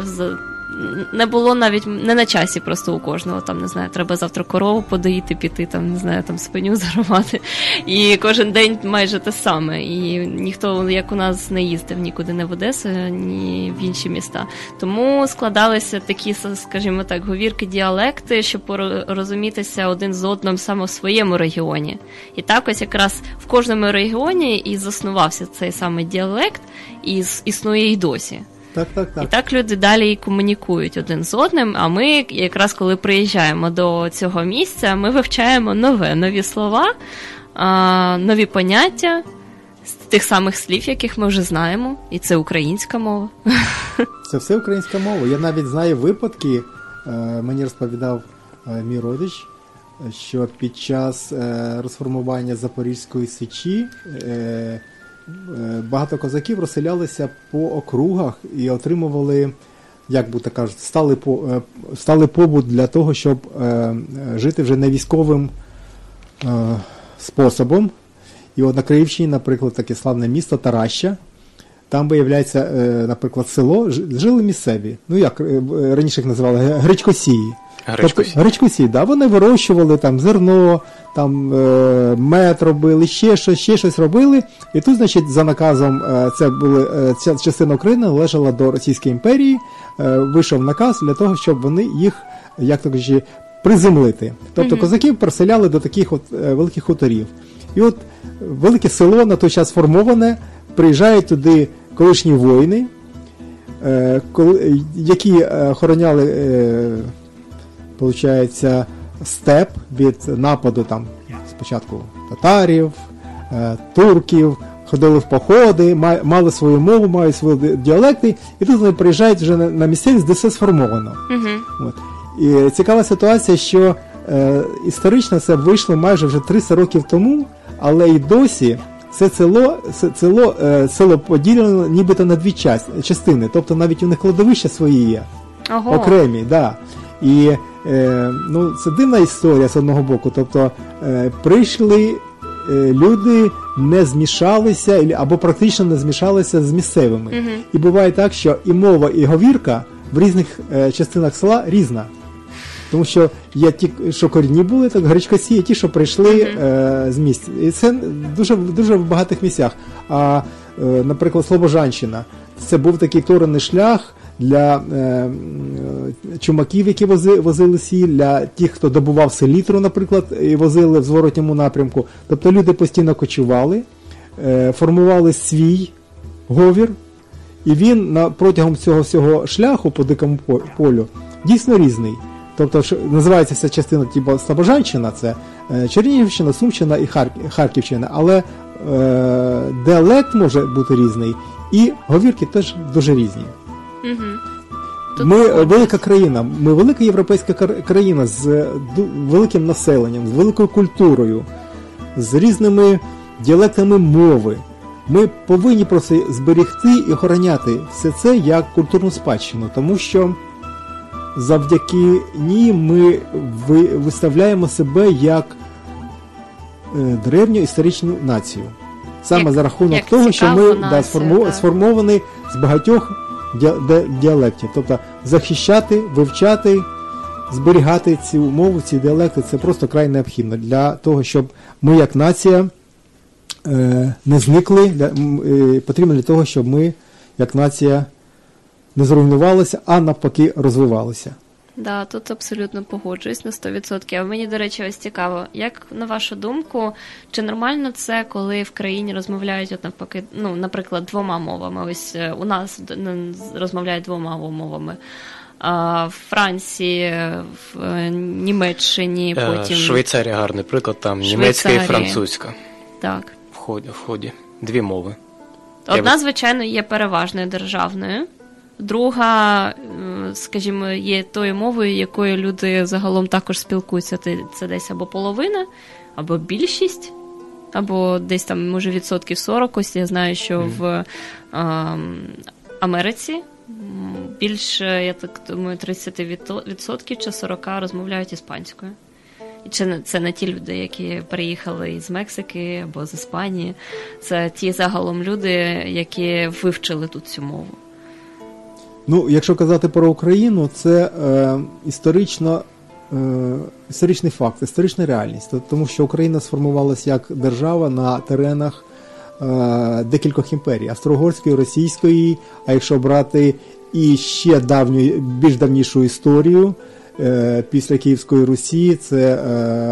не було навіть не на часі просто у кожного. Там не знаю, треба завтра корову подоїти, піти, там не знаю, там спиню зарвати. І кожен день майже те саме. І ніхто, як у нас, не їздив нікуди не в Одесу, ні в інші міста. Тому складалися такі, скажімо так, говірки, діалекти, щоб поро- розумітися один з одним саме в своєму регіоні. І так ось якраз в кожному регіоні і заснувався цей самий діалект, і існує і досі.
Так, так, так.
І
так.
люди далі і комунікують один з одним. А ми, якраз коли приїжджаємо до цього місця, ми вивчаємо нове, нові слова, нові поняття з тих самих слів, яких ми вже знаємо, і це українська мова.
Це все українська мова. Я навіть знаю випадки, е, мені розповідав е, мій родич, що під час е, розформування Запорізької сечі багато козаків розселялися по округах і отримували, як би так кажуть, стали, по, е, стали побут для того, щоб е, е, жити вже не військовим е, способом. І от на Київщині, наприклад, таке славне місто Тараща. Там виявляється, е, наприклад, село жили місцеві. Ну як е, раніше їх називали гречкосії.
Гречкосії.
Тобто, гречкосії, да, вони вирощували там зерно, там е, мед робили, ще щось, ще щось робили. І тут, значить, за наказом е, це були е, ця частина України належала до Російської імперії. Е, вийшов наказ для того, щоб вони їх, як то кажучи, приземлити. Тобто козаків переселяли до таких от е, великих хуторів. І от велике село на той час сформоване, приїжджають туди колишні воїни, е, коли- які е, охороняли, е, получається, степ від нападу там спочатку татарів, е, турків, ходили в походи, мали свою мову, мають свої діалекти, і тут вони приїжджають вже на, місцевість, де все сформовано.
Угу.
От. І цікава ситуація, що е, історично це вийшло майже вже 300 років тому, але і досі це село, село, е, село поділено нібито на дві частини. Тобто навіть у них кладовища свої є,
Ого.
окремі. Да. І е, ну, це дивна історія з одного боку. Тобто е, прийшли. е, Люди не змішалися або практично не змішалися з місцевими. І буває так, що і мова, і говірка в різних е, частинах села різна. Тому що є ті, що корінні були, так гречкосі, і ті, що прийшли е, з місць. І це дуже, дуже в багатих місцях. А, е, наприклад, Слобожанщина це був такий торинний шлях для е, чумаків, які вози, возили сіль, для тих, хто добував селітру, наприклад, і возили в зворотньому напрямку. Тобто люди постійно кочували, е, формували свій говір, і він на протягом цього всього шляху по дикому полю дійсно різний. Тобто, називається ця частина типу Слобожанщина, це е, Чернігівщина, Сумщина і Харківщина, але е, діалект може бути різний, і говірки теж дуже різні.
Угу.
Ми велика країна, ми велика європейська країна з е, великим населенням, з великою культурою, з різними діалектами мови. Ми повинні просто зберегти і охороняти все це як культурну спадщину, тому що завдяки ній ми ви- виставляємо себе як е, древню історичну націю. Саме
Як-
за рахунок
як
того, що ми да, сформу- сформовані з багатьох діалектів. Тобто захищати, вивчати зберігати цю мову, ці діалекти це просто край необхідно для того, щоб ми як нація е, не зникли, е, потрібно для того, щоб ми як нація не зруйнувалися, а навпаки розвивалися.
Да, тут абсолютно погоджуюсь на 100%. А мені, до речі, ось цікаво, як на вашу думку, чи нормально це, коли в країні розмовляють, от навпаки, ну, наприклад, двома мовами? Ось е, у нас розмовляють двома мовами. А в Франції, в е, Німеччині,
Е,
потім
Швейцарія гарний приклад, там німецька і французька
так.
в ході, в ході. Дві мови.
Одна, звичайно, є переважною державною. Друга, е, скажімо, є тою мовою, якою люди загалом також спілкуються. Це десь або половина, або більшість, або десь там, може, відсотків 40. Ось я знаю, що в ем, Америці більше, я так думаю, 30% чи 40% розмовляють іспанською. І це не ті люди, які приїхали із Мексики або з Іспанії. Це ті загалом люди, які вивчили тут цю мову.
Ну, якщо казати про Україну, це е, історично, е, історичний факт, історична реальність. Тому що Україна сформувалася як держава на теренах е, декількох імперій: Австро-Угорської, Російської, а якщо брати і ще давню, більш давнішу історію. е, Після Київської Русі це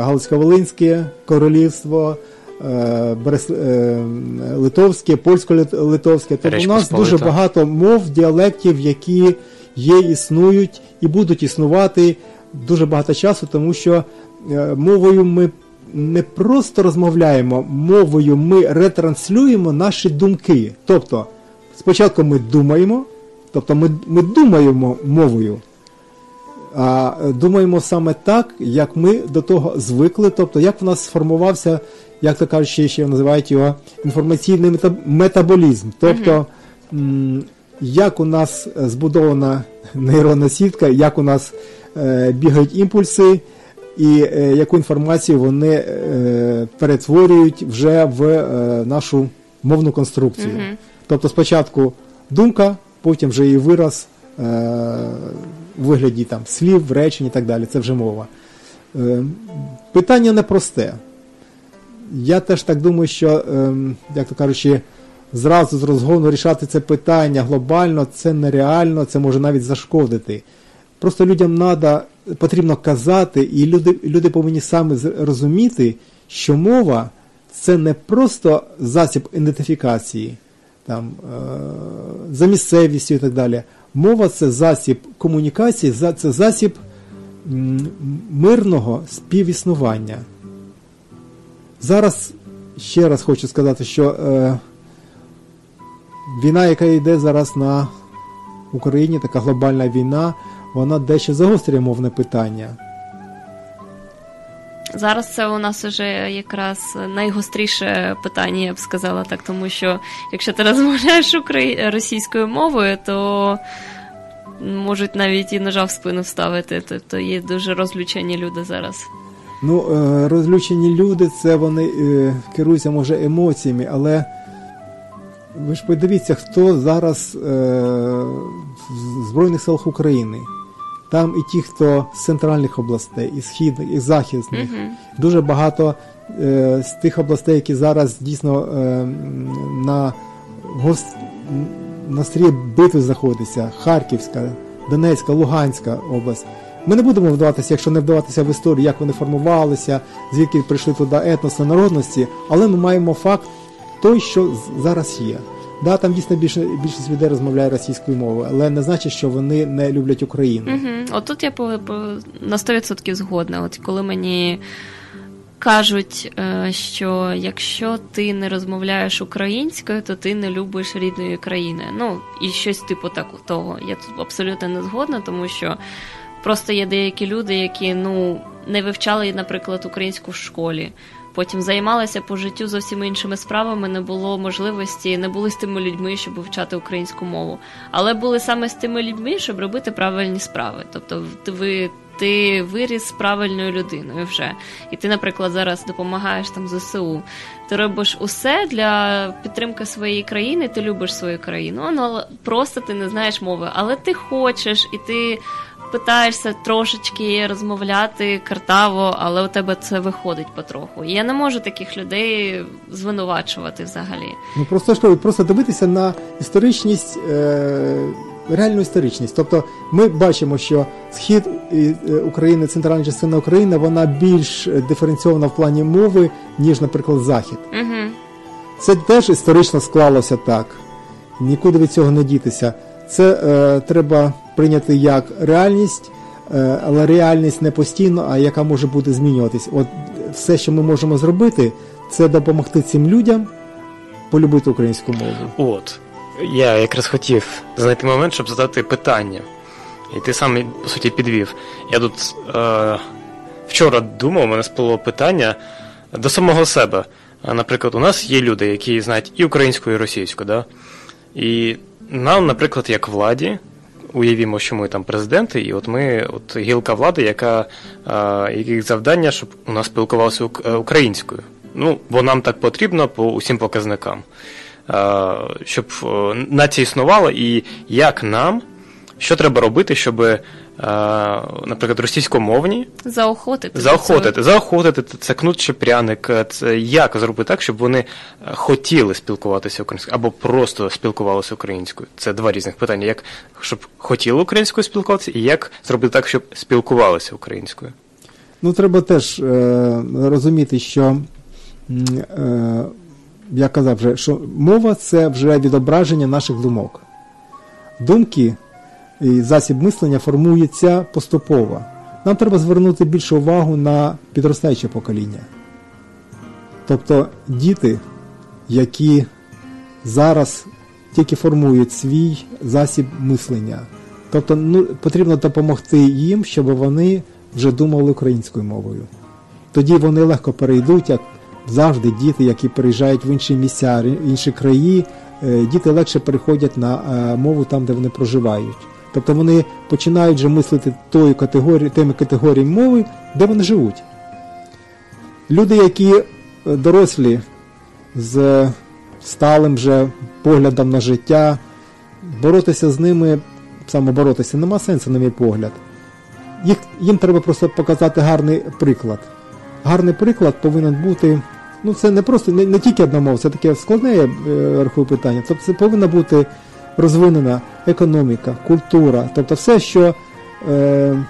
Галицько-Волинське королівство, Литовське, Польсько-Литовське. Тобто у нас дуже багато мов, діалектів, які є, існують і будуть існувати дуже багато часу, тому що е, мовою ми не просто розмовляємо, мовою ми ретранслюємо наші думки. Тобто, спочатку ми думаємо, тобто ми, ми думаємо мовою. А е, думаємо саме так, як ми до того звикли, тобто як в нас сформувався, як то кажуть, ще, ще називають його інформаційний мета- метаболізм. Тобто, як у нас збудована нейронна сітка, як у нас е, бігають імпульси, і е, яку інформацію вони е, перетворюють вже в нашу мовну конструкцію. Тобто спочатку думка, потім вже її вираз у вигляді там, слів, речень і так далі. Це вже мова. Питання непросте. Я теж так думаю, що, ем, як то кажучи, зразу з розгону рішати це питання глобально, це нереально, це може навіть зашкодити. Просто людям надо, потрібно казати, і люди, люди повинні саме розуміти, що мова це не просто засіб ідентифікації, там, е, за місцевістю і так далі. Мова це засіб комунікації, це засіб мирного співіснування. Зараз ще раз хочу сказати, що е, війна, яка йде зараз на Україні, така глобальна війна, вона дещо загострює мовне питання.
Зараз це у нас вже якраз найгостріше питання, я б сказала так, тому що якщо ти розмовляєш російською мовою, то можуть навіть і ножа в спину вставити. Тобто є дуже розлючені люди зараз.
Ну, е, розлючені люди, це вони е, керуються, може, емоціями, але ви ж подивіться, хто зараз е, в Збройних силах України. Там і ті, хто з центральних областей, і східних, і захисних.
Мгм.
Дуже багато е, з тих областей, які зараз дійсно е, на, гос... на стрій битви знаходяться, Харківська, Донецька, Луганська область. Ми не будемо вдаватися, якщо не вдаватися в історію, як вони формувалися, звідки прийшли туди етноси, народності, але ми маємо факт той, що зараз є. Да, там дійсно більше, більшість людей розмовляє російською мовою, але не значить, що вони не люблять Україну.
Угу. Я по, по, на 100% згодна. От коли мені кажуть, е, що якщо ти не розмовляєш українською, то ти не любиш рідної країни. Ну, і щось типу так, того. Я тут абсолютно не згодна, тому що просто є деякі люди, які ну, не вивчали, наприклад, українську в школі. Потім займалися по життю зовсім іншими справами, не було можливості, не були з тими людьми, щоб вивчати українську мову. Але були саме з тими людьми, щоб робити правильні справи. Тобто, ви. Ти виріс правильною людиною вже. І ти, наприклад, зараз допомагаєш там ЗСУ. Ти робиш усе для підтримки своєї країни, ти любиш свою країну, ну, просто ти не знаєш мови. Але ти хочеш, і ти питаєшся трошечки розмовляти картаво, але у тебе це виходить потроху. І я не можу таких людей звинувачувати взагалі.
Ну просто ж просто дивитися на історичність, е, реальну історичність. Тобто ми бачимо, що схід е, України, центральна частина України, вона більш диференційована в плані мови, ніж, наприклад, захід.
Угу.
Це теж історично склалося так. Нікуди від цього не дітися. Це е, треба прийняти як реальність, е, але реальність не постійно, а яка може бути змінюватись. От все, що ми можемо зробити, це допомогти цим людям полюбити українську мову.
От. Я якраз хотів знайти момент, щоб задати питання. І ти сам, по суті, підвів. Я тут е, вчора думав, у мене сплило питання до самого себе. Наприклад, у нас є люди, які знають і українську, і російську, да? І нам, наприклад, як владі, уявімо, що ми там президенти, і от ми, от гілка влади, яка яких завдання, щоб у нас спілкувалося е, українською. Ну, бо нам так потрібно по усім показникам. Щоб нація існувала, і як нам, що треба робити, щоб, е, наприклад, російськомовні
Заохотити.
заохотити, заохотити, це кнут чи пряник, е, це як зробити так, щоб вони е, хотіли спілкуватися українською або просто спілкувалися українською. Це два різних питання. Як щоб хотіли українською спілкуватися, і як зробити так, щоб спілкувалися українською.
Ну, треба теж е, розуміти, що е, я казав вже, що мова це вже відображення наших думок. Думки засіб мислення формується поступово. Нам треба звернути більше увагу на підростаюче покоління. Тобто діти, які зараз тільки формують свій засіб мислення. Тобто ну, потрібно допомогти їм, щоб вони вже думали українською мовою. Тоді вони легко перейдуть, як завжди, діти, які переїжджають в інші місця, інші краї, е, діти легше переходять на е, мову там, де вони проживають. Тобто вони починають вже мислити тою категорією, тими категоріями мови, де вони живуть. Люди, які е, дорослі з сталим вже поглядом на життя, боротися з ними, саме боротися, нема сенсу, на мій погляд. Їх, їм треба просто показати гарний приклад. Гарний приклад повинен бути. Ну, це не просто не, не тільки одна мова, це таке складне я е, рахую питання. Тобто це повинна бути розвинена економіка, культура, тобто все, що е,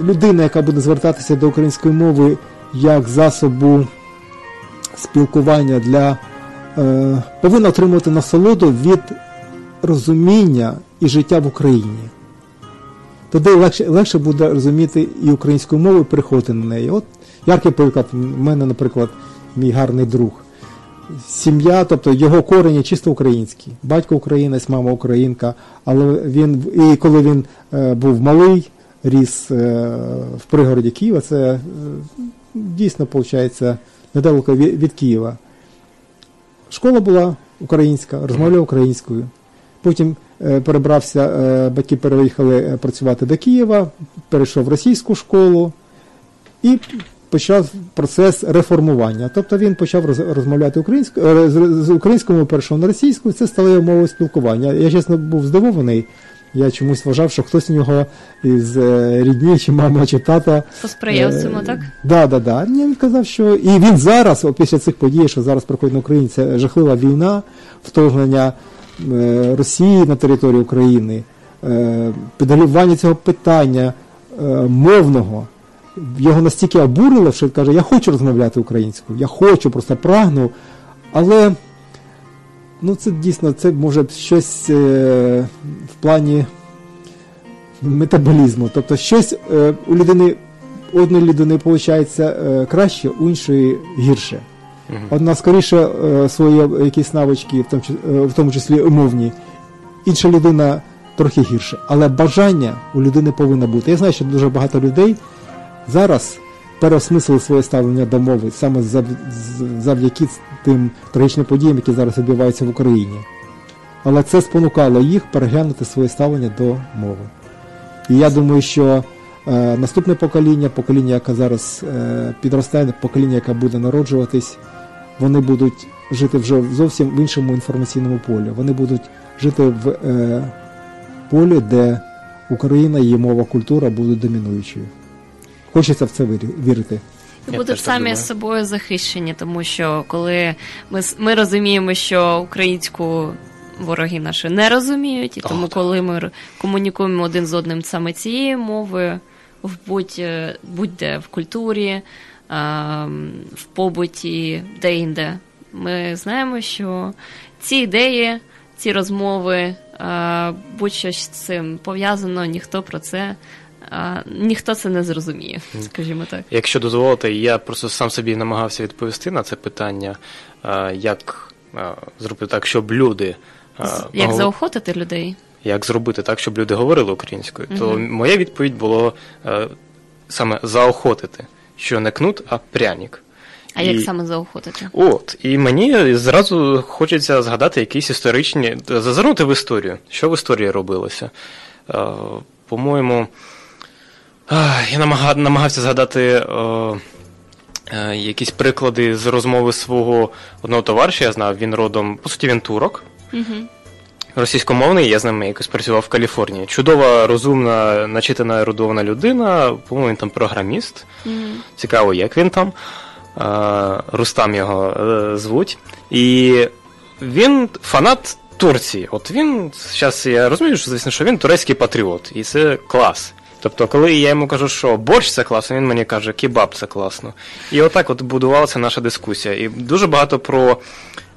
людина, яка буде звертатися до української мови як засобу спілкування для е, повинна отримувати насолоду від розуміння і життя в Україні. Тоді легше, легше буде розуміти і українську мову, і переходити на неї. От яркий приклад, в мене, наприклад, мій гарний друг. Сім'я, тобто його корені чисто українські. Батько українець, мама українка. Але він і коли він е, був малий, ріс е, в пригороді Києва, це е, дійсно виходить недалеко від, Києва. Школа була українська, розмовляв українською. Потім перебрався, батьки переїхали працювати до Києва, перейшов в російську школу і почав процес реформування. Тобто він почав роз- розмовляти українською, е, з з українською мовою на російську, це стало його мовою спілкування. Я чесно був здивований. Я чомусь вважав, що хтось у нього із е, рідні, чи мама, чи тата.
Посприяв
е,
цьому, так?
Да, да, да. Ні, він казав, що і він зараз, після цих подій, що зараз проходить на Україні, це жахлива війна, вторгнення Росії на територію України, підгалювання цього питання мовного. Його настільки обурило, що він каже, я хочу розмовляти українською, я хочу, просто прагну, але ну, це дійсно це може щось е, в плані метаболізму. Тобто щось е, у людини, одної людини виходить е, краще, у іншої гірше. Одна скоріше е, свої якісь навички, в тому, е, в тому числі умовні, інша людина трохи гірше. Але бажання у людини повинно бути. Я знаю, що дуже багато людей зараз переосмислили своє ставлення до мови саме завдяки тим трагічним подіям, які зараз відбуваються в Україні. Але це спонукало їх переглянути своє ставлення до мови. І я думаю, що е, наступне покоління, покоління, яке зараз е, підростає, покоління, яке буде народжуватись, вони будуть жити вже зовсім в іншому інформаційному полі. Вони будуть жити в е, полі, де Україна, її мова, культура будуть домінуючою. Хочеться в це вірити.
І будуть самі
думаю.
з собою захищені, тому що коли ми, с- ми розуміємо, що українську вороги наші не розуміють, і
О,
тому,
так.
коли ми комунікуємо один з одним саме цією мовою, в будь, е, будь-де в культурі, а, в побуті, де-інде, ми знаємо, що ці ідеї, ці розмови, а, будь-що з цим пов'язано, ніхто про це. А, Ніхто це не зрозуміє, скажімо так.
Якщо дозволите, я просто сам собі намагався відповісти на це питання, як зробити так, щоб люди.
З- Як
гов-
заохотити людей?
як зробити так, щоб люди говорили українською, то моя відповідь було саме заохотити, що не кнут, а пряник.
А
І-
як саме заохотити?
От, і мені зразу хочеться згадати якісь історичні, зазирнути в історію. Що в історії робилося? По-моєму, я намага- намагався згадати е, е, якісь приклади з розмови свого одного товариша, я знав, він родом, по суті, він турок.
Угу.
Російськомовний, я з ними якось працював в Каліфорнії. Чудова, розумна, начитана, ерудована людина, по-моєму, він там програміст. Цікаво, як він там. Е, Рустам його звуть. І він фанат Турції. От він, зараз я розумію, що звісно, що він турецький патріот, і це клас. Тобто, коли я йому кажу, що борщ це класно, він мені каже, кебаб це класно. І отак от будувалася наша дискусія. І дуже багато про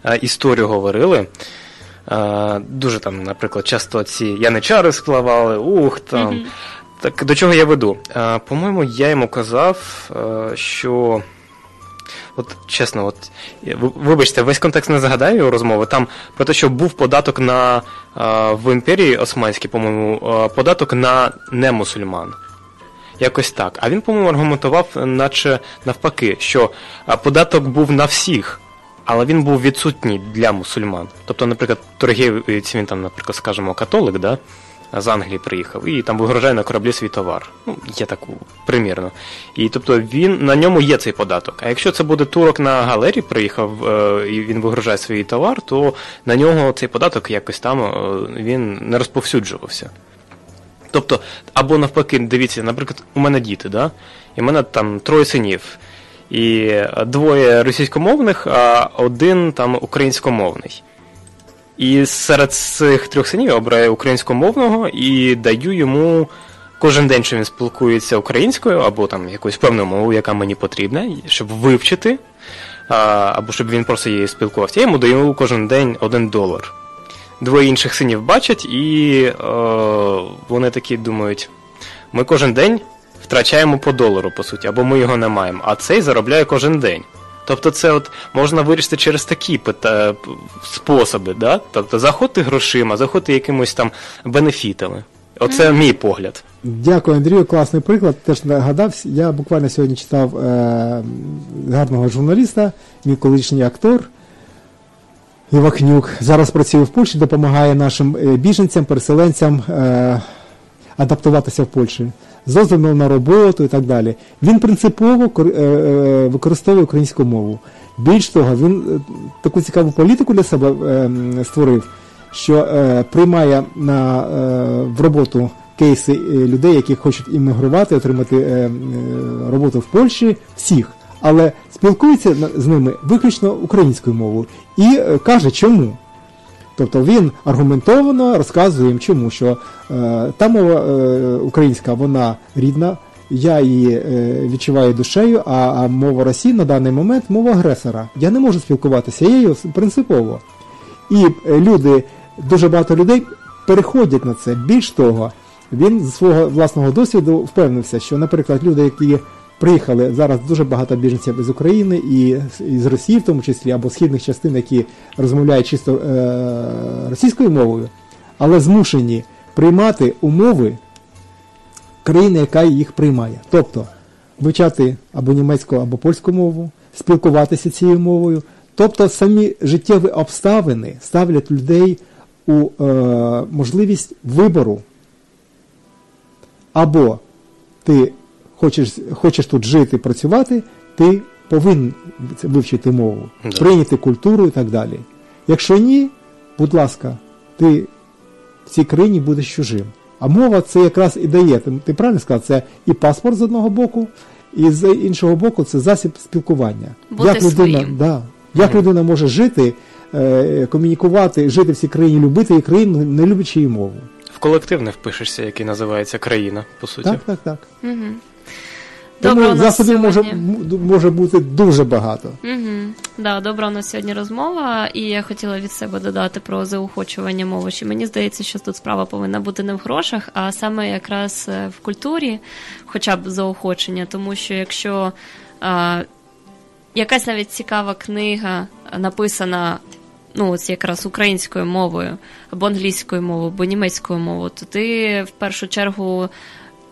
е, історію говорили. Е, дуже там, наприклад, часто ці яничари спливали, ух там.
Мгм.
Так до чого я веду? Е, по-моєму, я йому казав, що. От чесно, от вибачте, весь контекст не згадаю розмови. Там про те, що був податок на в імперії Османській, по-моєму, податок на немусульман. Якось так. А він, по-моєму, аргументував, наче навпаки, що податок був на всіх, але він був відсутній для мусульман. Тобто, наприклад, торгівець, він там, наприклад, скажімо, католик, да? З Англії приїхав, і там вигружає на кораблі свій товар. Ну, є таку примірно. І тобто він на ньому є цей податок. А якщо це буде турок на галері, приїхав е, і він вигружає свій товар, то на нього цей податок якось там е, він не розповсюджувався. Тобто, або навпаки, дивіться, наприклад, у мене діти, да? і в мене там троє синів. І двоє російськомовних, а один там українськомовний. І серед цих трьох синів я обираю українськомовного і даю йому кожен день, що він спілкується українською, або там якоюсь певною мовою, яка мені потрібна, щоб вивчити, або щоб він просто її спілкувався. Я йому даю кожен день один долар. Двоє інших синів бачать, і е, вони такі думають: ми кожен день втрачаємо по долару, по суті, або ми його не маємо, а цей заробляє кожен день. Тобто це от можна вирішити через такі пита... способи, да? Тобто заходити грошима, заходити якимось там бенефітами. Оце мій погляд.
Дякую, Андрію. Класний приклад. Теж нагадався. Я буквально сьогодні читав е, гарного журналіста, мій колишній актор Івахнюк. Зараз працює в Польщі, допомагає нашим е, біженцям, переселенцям е, адаптуватися в Польщі. З дозволом на роботу і так далі. Він принципово е, е, використовує українську мову. Більш того, він е, таку цікаву політику для себе створив, що приймає на, в роботу кейси людей, які хочуть іммігрувати, отримати роботу в Польщі, всіх. Але спілкується з ними виключно українською мовою і каже, чому. Тобто він аргументовано розказує їм, чому що е, та мова е, українська, вона рідна, я її е, відчуваю душею, а, а мова Росії на даний момент мова агресора. Я не можу спілкуватися, її принципово. І е, люди, дуже багато людей переходять на це. Більш того, він з свого власного досвіду впевнився, що, наприклад, люди, які приїхали зараз дуже багато біженців із України і, з- Росії, в тому числі, або східних частин, які розмовляють чисто е, російською мовою, але змушені приймати умови країни, яка їх приймає. Тобто вивчати або німецьку, або польську мову, спілкуватися цією мовою. Тобто самі життєві обставини ставлять людей у е, можливість вибору. Або ти хочеш, хочеш тут жити, працювати, ти повинен вивчити мову,
Да.
прийняти культуру і так далі. Якщо ні, будь ласка, ти в цій країні будеш чужим. А мова це якраз і дає. Ти, ти правильно сказав, це і паспорт з одного боку, і з іншого боку, це засіб спілкування.
Бути
як людина,
своїм.
да, як людина може жити, е, комунікувати, жити в цій країні, любити її країну, не люблячи її мову.
В колектив не впишешся, який називається країна, по суті.
Так, так, так.
Угу.
Тому
Добре, у
засобів може,
сьогодні-
може бути дуже багато.
Угу. Да, добра у нас сьогодні розмова, і я хотіла від себе додати про заохочування мови. Що мені здається, що тут справа повинна бути не в грошах, а саме якраз е, в культурі, хоча б заохочення. Тому що якщо а, якась навіть цікава книга написана. Ну, ось якраз українською мовою, або англійською мовою, або німецькою мовою, то ти в першу чергу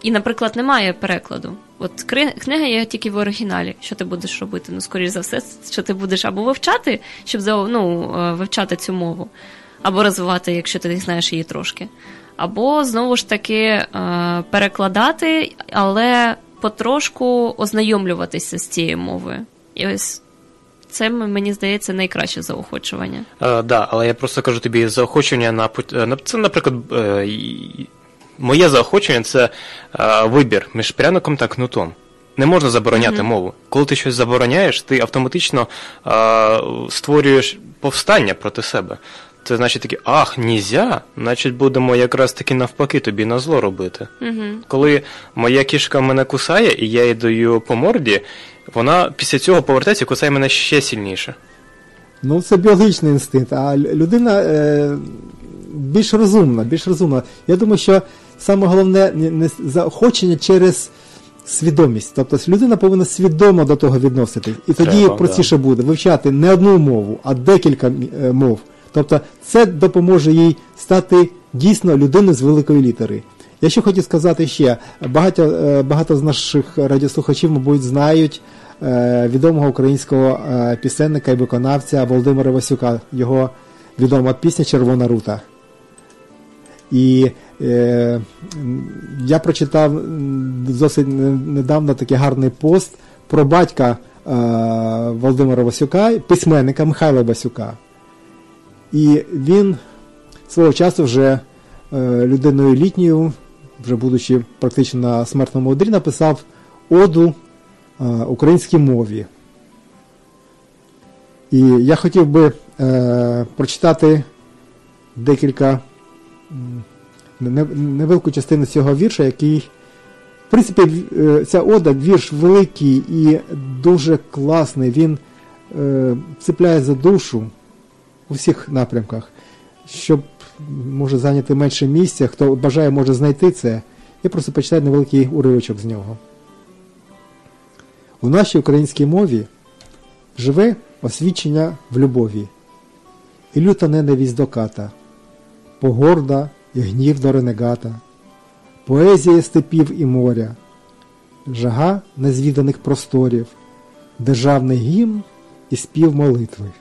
і, наприклад, немає перекладу. От книга є тільки в оригіналі. Що ти будеш робити? Ну, скоріш за все, що ти будеш або вивчати, щоб ну, е, вивчати цю мову, або розвивати, якщо ти не знаєш її трошки. Або знову ж таки е, перекладати, але потрошку ознайомлюватися з цією мовою. І ось це мені здається найкраще заохочування.
Е, да, але я просто кажу тобі заохочення на це, наприклад, моє заохочення це е, вибір між пряником та кнутом. Не можна забороняти мову. Коли ти щось забороняєш, ти автоматично е, створюєш повстання проти себе. Це значить таке, ах, нізя, значить будемо якраз таки навпаки тобі на зло робити.
Угу.
Коли моя кішка мене кусає, і я їй даю по морді, вона після цього повертається і кусає мене ще сильніше.
Ну, це біологічний інстинкт, а людина е, більш розумна, більш розумна. Я думаю, що саме головне не, заохочення через свідомість. Тобто людина повинна свідомо до того відноситись. І тоді
Треба,
простіше буде вивчати не одну мову, а декілька е, мов. Тобто це допоможе їй стати дійсно людиною з великої літери. Я ще хотів сказати ще, багато, е, багато з наших радіослухачів, мабуть, знають е, відомого українського пісенника і виконавця Володимира Васюка, його відома пісня Червона рута. І е, я прочитав досить недавно такий гарний пост про батька е, Володимира Васюка, письменника Михайла Васюка. І він свого часу вже е, людиною літньою, вже будучи практично на смертному одрі, написав оду е, українській мові. І я хотів би е, прочитати декілька невелику частину цього вірша, який, в принципі, е, ця ода вірш великий і дуже класний. Він е, цепляє за душу у всіх напрямках, щоб може зайняти менше місця. Хто бажає, може знайти це. Я просто почитаю невеликий уривочок з нього. У нашій українській мові живе освічення в любові, і люта ненависть до ката, погорда і гнів до ренегата, поезія степів і моря, жага незвіданих просторів, державний гімн і спів молитви.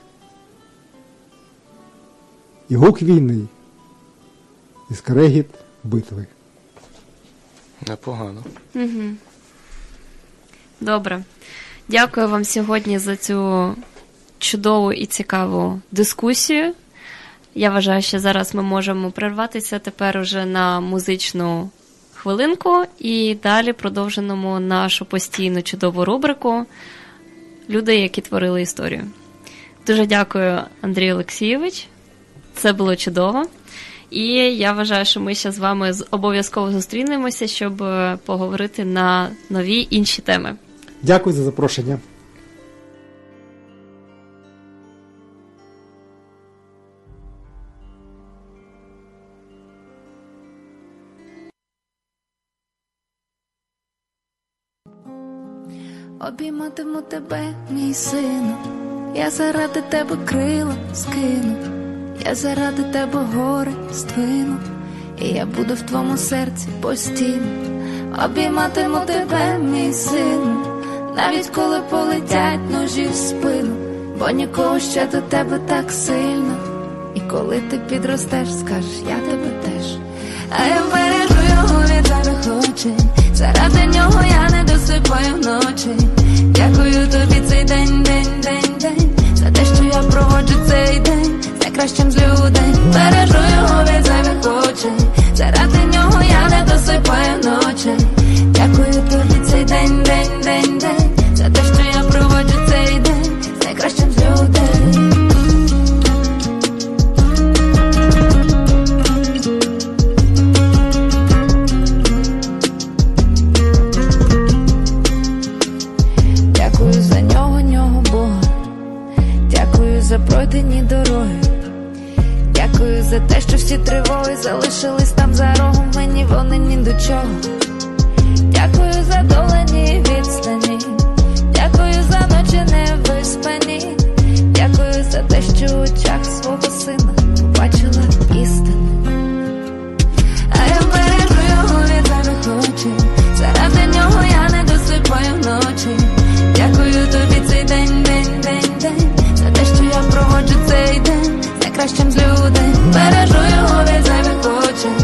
І гук війни, і скрегіт битви.
Непогано.
Угу. Добре. Дякую вам сьогодні за цю чудову і цікаву дискусію. Я вважаю, що зараз ми можемо прерватися тепер уже на музичну хвилинку і далі продовжимо нашу постійну чудову рубрику Люди, які творили історію. Дуже дякую, Андрій Олексійович. Це було чудово. І я вважаю, що ми ще з вами обов'язково зустрінемося, щоб е, поговорити на нові інші теми.
Дякую за запрошення.
Обійматиму тебе, мій сину, я заради тебе крила скину, я заради тебе гори здвину, і я буду в твоєму серці постійно. Обійматиму тебе, мій сину, навіть коли полетять ножі в спину, бо нікого ще до тебе так сильно. І коли ти підростеш, скажеш, я тебе теж. А я бережу його від очей. Заради нього я не досипаю вночі. Дякую тобі цей день, день, день, день. За те, що я проводжу цей день, за кращим з людей. Бережу його від зайвих очей. Заради нього я не досипаю ночі. Те, тривоги залишились там за рогом, мені вони ні до чого. Дякую за долені відстані, дякую за ночі невиспані, дякую за те, що в очах свого сина побачила істину. День з люди. Бережу його від зайвих очей,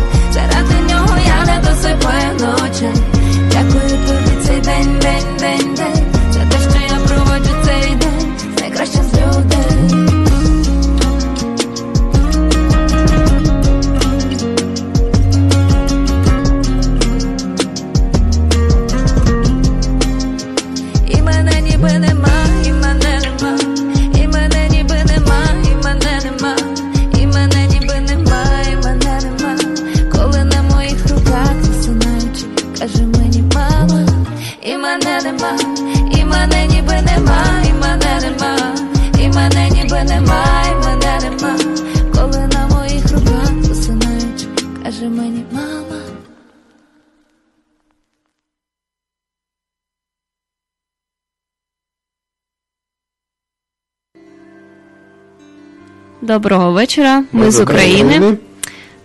Доброго вечора. Ми, з України.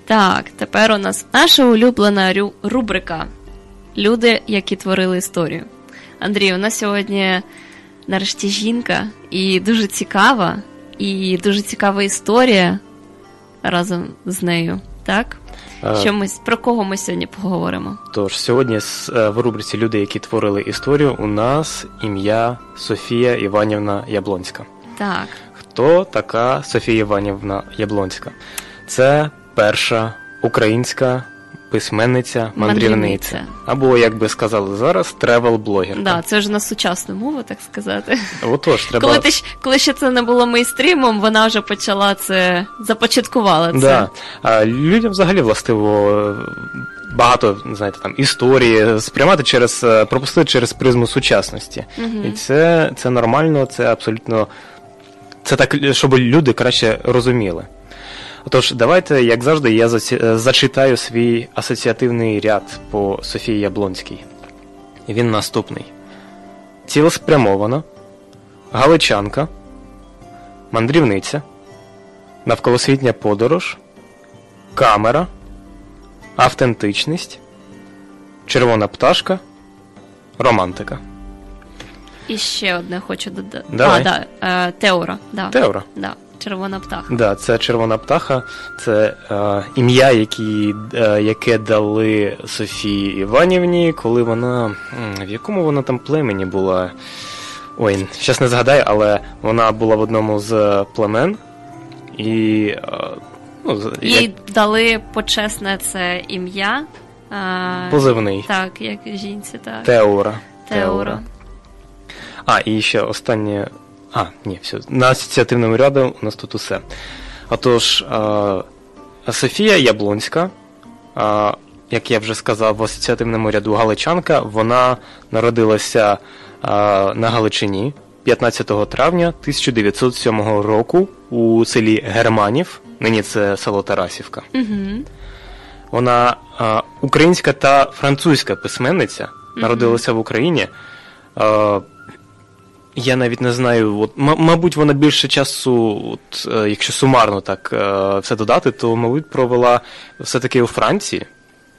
Так, тепер у нас наша улюблена рубрика Люди, які творили історію. Андрій, у нас сьогодні нарешті жінка, і дуже цікава, і дуже цікава історія разом з нею. Так? Що ми, про кого ми сьогодні поговоримо?
Тож сьогодні е, в рубриці Люди, які творили історію, у нас ім'я Софія Іванівна Яблонська.
Так,
Хто така Софія Іванівна Яблонська? Це перша українська письменниця мандрівниця. Або, як би сказали зараз, тревел-блогерка.
да, це ж на сучасну мову, так сказати.
Отож, треба.
Коли, ти, ж- коли ще це не було мейстрімом, вона вже почала це започаткувала це.
Да. А людям взагалі властиво е, багато, знаєте, там історії сприймати через е, пропустити через призму сучасності. І це, це нормально, це абсолютно. Це так, щоб люди краще розуміли. Отож, давайте, як завжди, я е, зачитаю свій асоціативний ряд по Софії Яблонській. Він наступний: цілеспрямована, галичанка, мандрівниця, навколосвітня подорож, камера, автентичність, червона пташка, романтика.
І ще одне хочу додати.
Давай.
А, да, е, Теора. Да.
Теора.
Да. Червона птаха.
Да, це червона птаха, це е, ім'я, які, е, яке дали Софії Іванівні, коли вона. м, В якому вона там племені була? Ой, зараз не згадаю, але вона була в одному з племен. І. Е, ну, з-
Їй
як
дали почесне це ім'я. е,
позивний.
Так, як жінці, так.
Теора.
Теора.
А, і ще останнє. А, ні, все. На асоціативному ряду у нас тут усе. Отож, Софія Яблонська, як я вже сказав, в асоціативному ряду Галичанка, вона народилася на Галичині 15 травня 1907 року у селі Германів, нині це село Тарасівка.
Угу.
Вона українська та французька письменниця, народилася в Україні. Е, я навіть не знаю, от, мабуть, вона більше часу, от, е, якщо сумарно так е, все додати, то, мабуть, провела все-таки у Франції.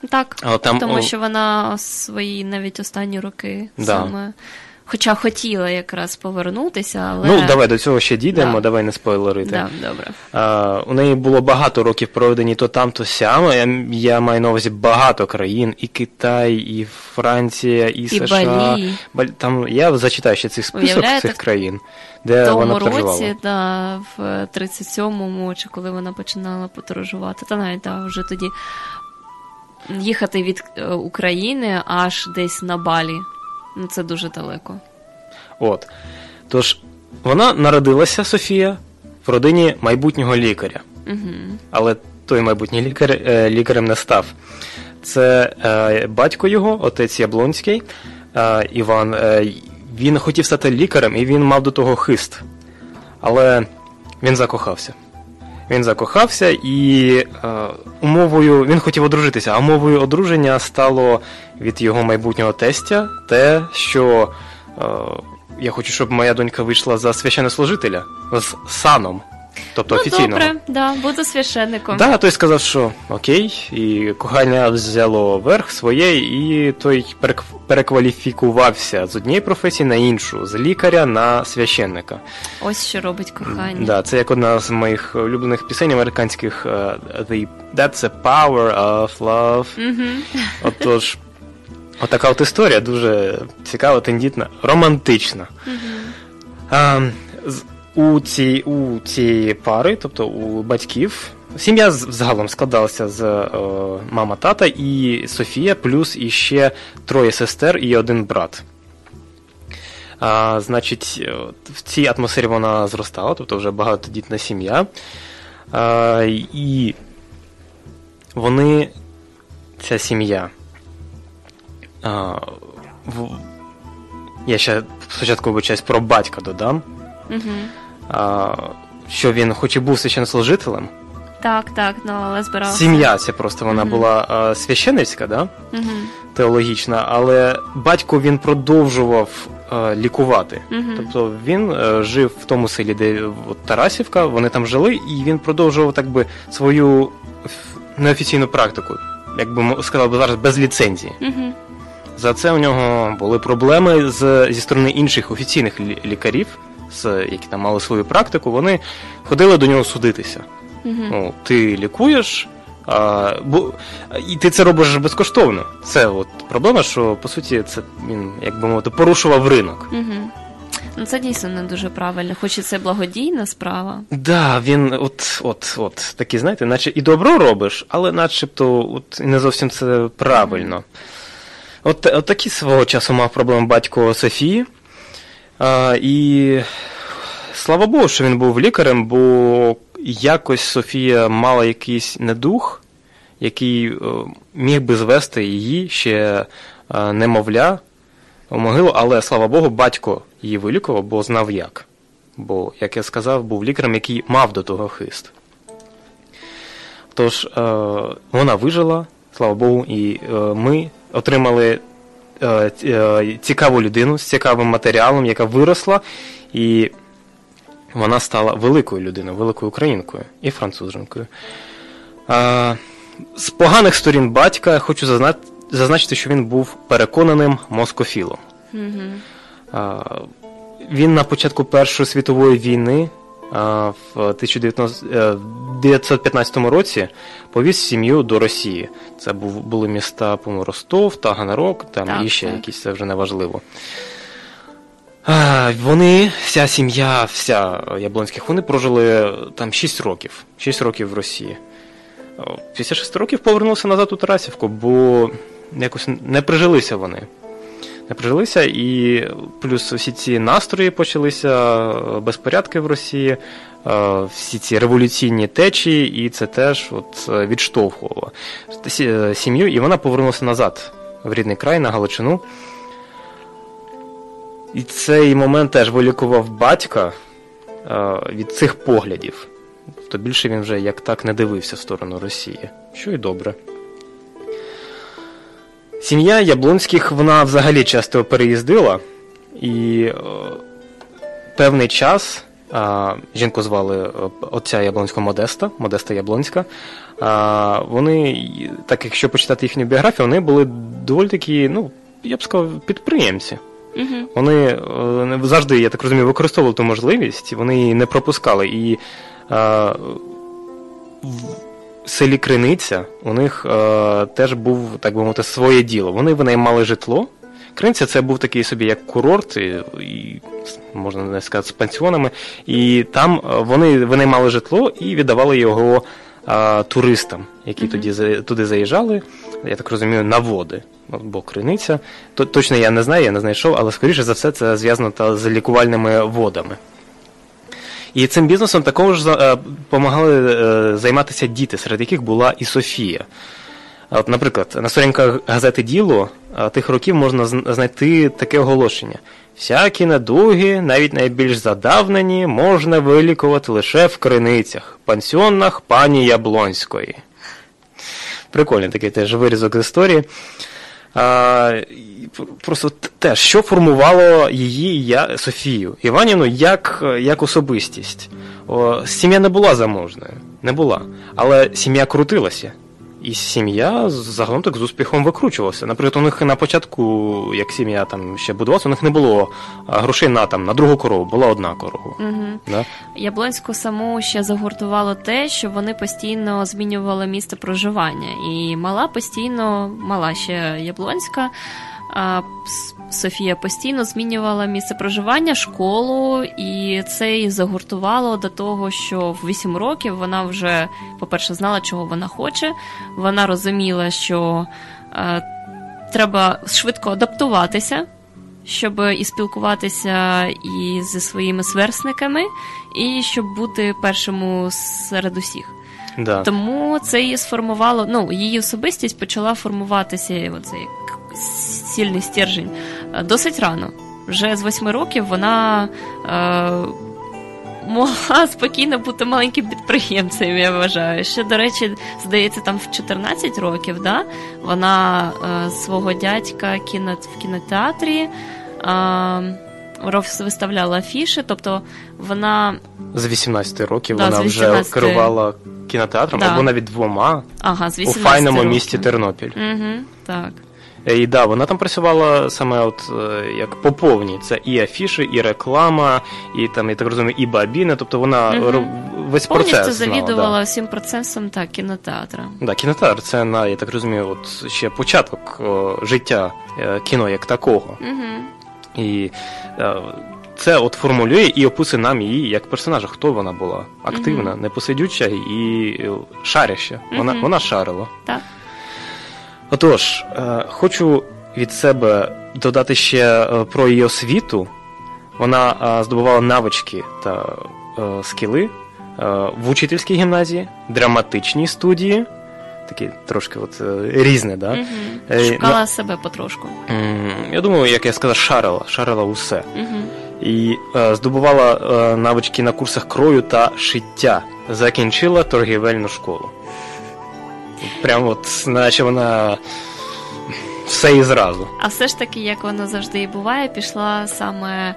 Так,
А там,
тому
о,
що вона свої навіть останні роки
Да.
саме. Хоча хотіла якраз повернутися, але.
Ну, давай до цього ще дійдемо,
Да.
давай не спойлерити.
Да, добре.
А, у неї було багато років проведені то там, то сям. Я, я маю на увазі багато країн, і Китай, і Франція, і, США.
Балі.
Там я зачитаю ще цей список
Уявляєте,
цих країн, де
тому
вона проживала.
році, да, в 37-му, чи коли вона починала подорожувати, та навіть да, вже тоді їхати від е, України аж десь на Балі. Ну, це дуже далеко.
От. Тож, вона народилася Софія в родині майбутнього лікаря.
Угу.
Але той майбутній лікар е, лікарем не став. Це е, батько його, отець Яблонський, е, Іван. Е, він хотів стати лікарем і він мав до того хист. Але він закохався. Він закохався і е, умовою він хотів одружитися, а умовою одруження стало від його майбутнього тестя те, що е, я хочу, щоб моя донька вийшла за священнослужителя з саном, тобто
ну,
офіційного.
добре, да, буду священником.
Да, той сказав, що окей, і кохання взяло верх своє, і той перекваліфікувався з однієї професії на іншу, з лікаря на священника.
Ось що робить кохання.
Да, це як одна з моїх улюблених пісень американських е, The, That's the power of love.
Угу.
Отож, отака от історія дуже цікава, тендітна, романтична. А, з- у, цій, у цієї пари, тобто у батьків, сім'я загалом складалася з е, мама, тата і Софія, плюс іще троє сестер і один брат. А, значить, е, в цій атмосфері вона зростала, тобто вже багатодітна сім'я. А, і вони, ця сім'я. А, в, я ще спочатку вибачаюсь про батька додам.
Угу.
Що він, хоч і був священнослужителем,
Так, так, ну але збирався.
сім'я ця просто вона
Мгм.
була а, священицька, да?
Угу.
теологічна, але батько він продовжував лікувати.
Мгм.
Тобто він е, жив в тому селі, де от, Тарасівка, вони там жили, і він продовжував так би свою неофіційну практику, як би сказав би зараз, без ліцензії.
Угу.
За це у нього були проблеми з, зі сторони інших офіційних лікарів, з, які там мали свою практику, вони ходили до нього судитися.
Угу.
Ну, ти лікуєш, а, бо, і ти це робиш безкоштовно. Це от проблема, що по суті це він, як би мовити, порушував ринок.
Угу. Ну це дійсно не дуже правильно, хоч і це благодійна справа.
Да, він от, от, от такий, знаєте, наче і добро робиш, але начебто от, не зовсім це правильно. От, от такі свого часу мав проблем батько Софії. А, і слава Богу, що він був лікарем, бо якось Софія мала якийсь недух, який е, міг би звести її ще е, немовля у могилу, але слава Богу, батько її вилікував, бо знав як. Бо, як я сказав, був лікарем, який мав до того хист. Тож е, вона вижила, слава Богу, і е, ми отримали цікаву людину з цікавим матеріалом, яка виросла, і вона стала великою людиною, великою українкою і француженкою. Е, з поганих сторін батька я хочу зазна- зазначити, що він був переконаним москофілом. А, Він на початку Першої світової війни в 1915 році повіз сім'ю до Росії. Це були міста по Ростов, Таганрог, там
Так,
і ще
так.
якісь, це вже не важливо. А, Вони, вся сім'я, вся Яблонських, вони прожили там 6 років. 6 років в Росії. Після 6 років повернулися назад у Тарасівку, бо якось не прижилися вони прижилися, і плюс всі ці настрої почалися, е, безпорядки в Росії, е, всі ці революційні течії, і це теж от е, відштовхувало сім'ю, і вона повернулася назад в рідний край на Галичину. І цей момент теж вилікував батька від цих поглядів. То більше він вже як так не дивився в сторону Росії, що і добре. Сім'я Яблонських вона взагалі часто переїздила, і е, певний час е, жінку звали е, отця Яблонського Модеста, Модеста Яблонська. А, вони, так якщо почитати їхню біографію, вони були доволі такі, ну, я б сказав, підприємці.
Угу.
Вони е, завжди, я так розумію, використовували ту можливість, вони її не пропускали. І е, в селі Криниця у них е, теж був, так би мовити, своє діло. Вони винаймали житло. Криниця це був такий собі як курорт, і, і можна не сказати, з пансіонами. І там е, вони винаймали житло і віддавали його е, туристам, які тоді за- туди заїжджали, я так розумію, на води. Бо криниця. То, точно я не знаю, я не знайшов, але скоріше за все це зв'язано та з лікувальними водами. І цим бізнесом також допомагали е, займатися діти, серед яких була і Софія. От, наприклад, на сторінках газети Діло тих років можна знайти таке оголошення. Всякі недуги, навіть найбільш задавнені, можна вилікувати лише в криницях, пансіонах пані Яблонської. Прикольний такий теж вирізок з історії. Просто теж, що формувало її я, Софію Іванівну як, як особистість. О, сім'я не була заможною, не була. Але сім'я крутилася. І сім'я загалом так з успіхом викручувалася. Наприклад, у них на початку, як сім'я там ще будувалася, у них не було грошей на там на другу корову, була одна корова.
Угу.
Да?
Яблонську саму ще загуртувало те, що вони постійно змінювали місце проживання. І мала постійно, мала ще Яблонська, Софія постійно змінювала місце проживання, школу, і це її загуртувало до того, що в 8 років вона вже, по-перше, знала, чого вона хоче. Вона розуміла, що е, треба швидко адаптуватися щоб і спілкуватися і зі своїми сверстниками, і щоб бути першому серед усіх.
Да.
Тому це її сформувало. Ну, її особистість почала формуватися, оцей сильний стержень е, досить рано. Вже з восьми років вона е, могла спокійно бути маленьким підприємцем, я вважаю. Ще, до речі, здається, там в 14 років да, вона е, свого дядька кіно, в кінотеатрі. Е, виставляла афіши, тобто вона
З 18 років
Да,
вона
з
вже керувала кінотеатром,
Да.
або навіть двома
ага, з
у файному
років.
місті Тернопіль.
Угу, так.
І да, вона там працювала саме от е, як по повній. Це і афіші, і реклама, і там, я так розумію, і бабіни. Тобто вона ро- весь
Повністю
процес знала,
завідувала
да.
всім процесом так, кінотеатра.
Да, кінотеатр це на, я так розумію, от ще початок о, життя е, кіно як такого.
Угу.
І е, це от формулює і описує нам її як персонажа, хто вона була. Активна, непосидюча і шаряща. Вона, вона шарила.
Так.
Отож, е, хочу від себе додати ще е, про її освіту. Вона е, здобувала навички та скіли в учительській гімназії, драматичній студії. Такі трошки от, різне, да?
Угу. Шукала себе потрошку.
Я думаю, як я сказав, шарила, шарила усе.
Угу.
І е, здобувала е, навички на курсах крою та шиття. Закінчила торгівельну школу. Прямо от, наче вона все і зразу.
А все ж таки, як воно завжди і буває, пішла саме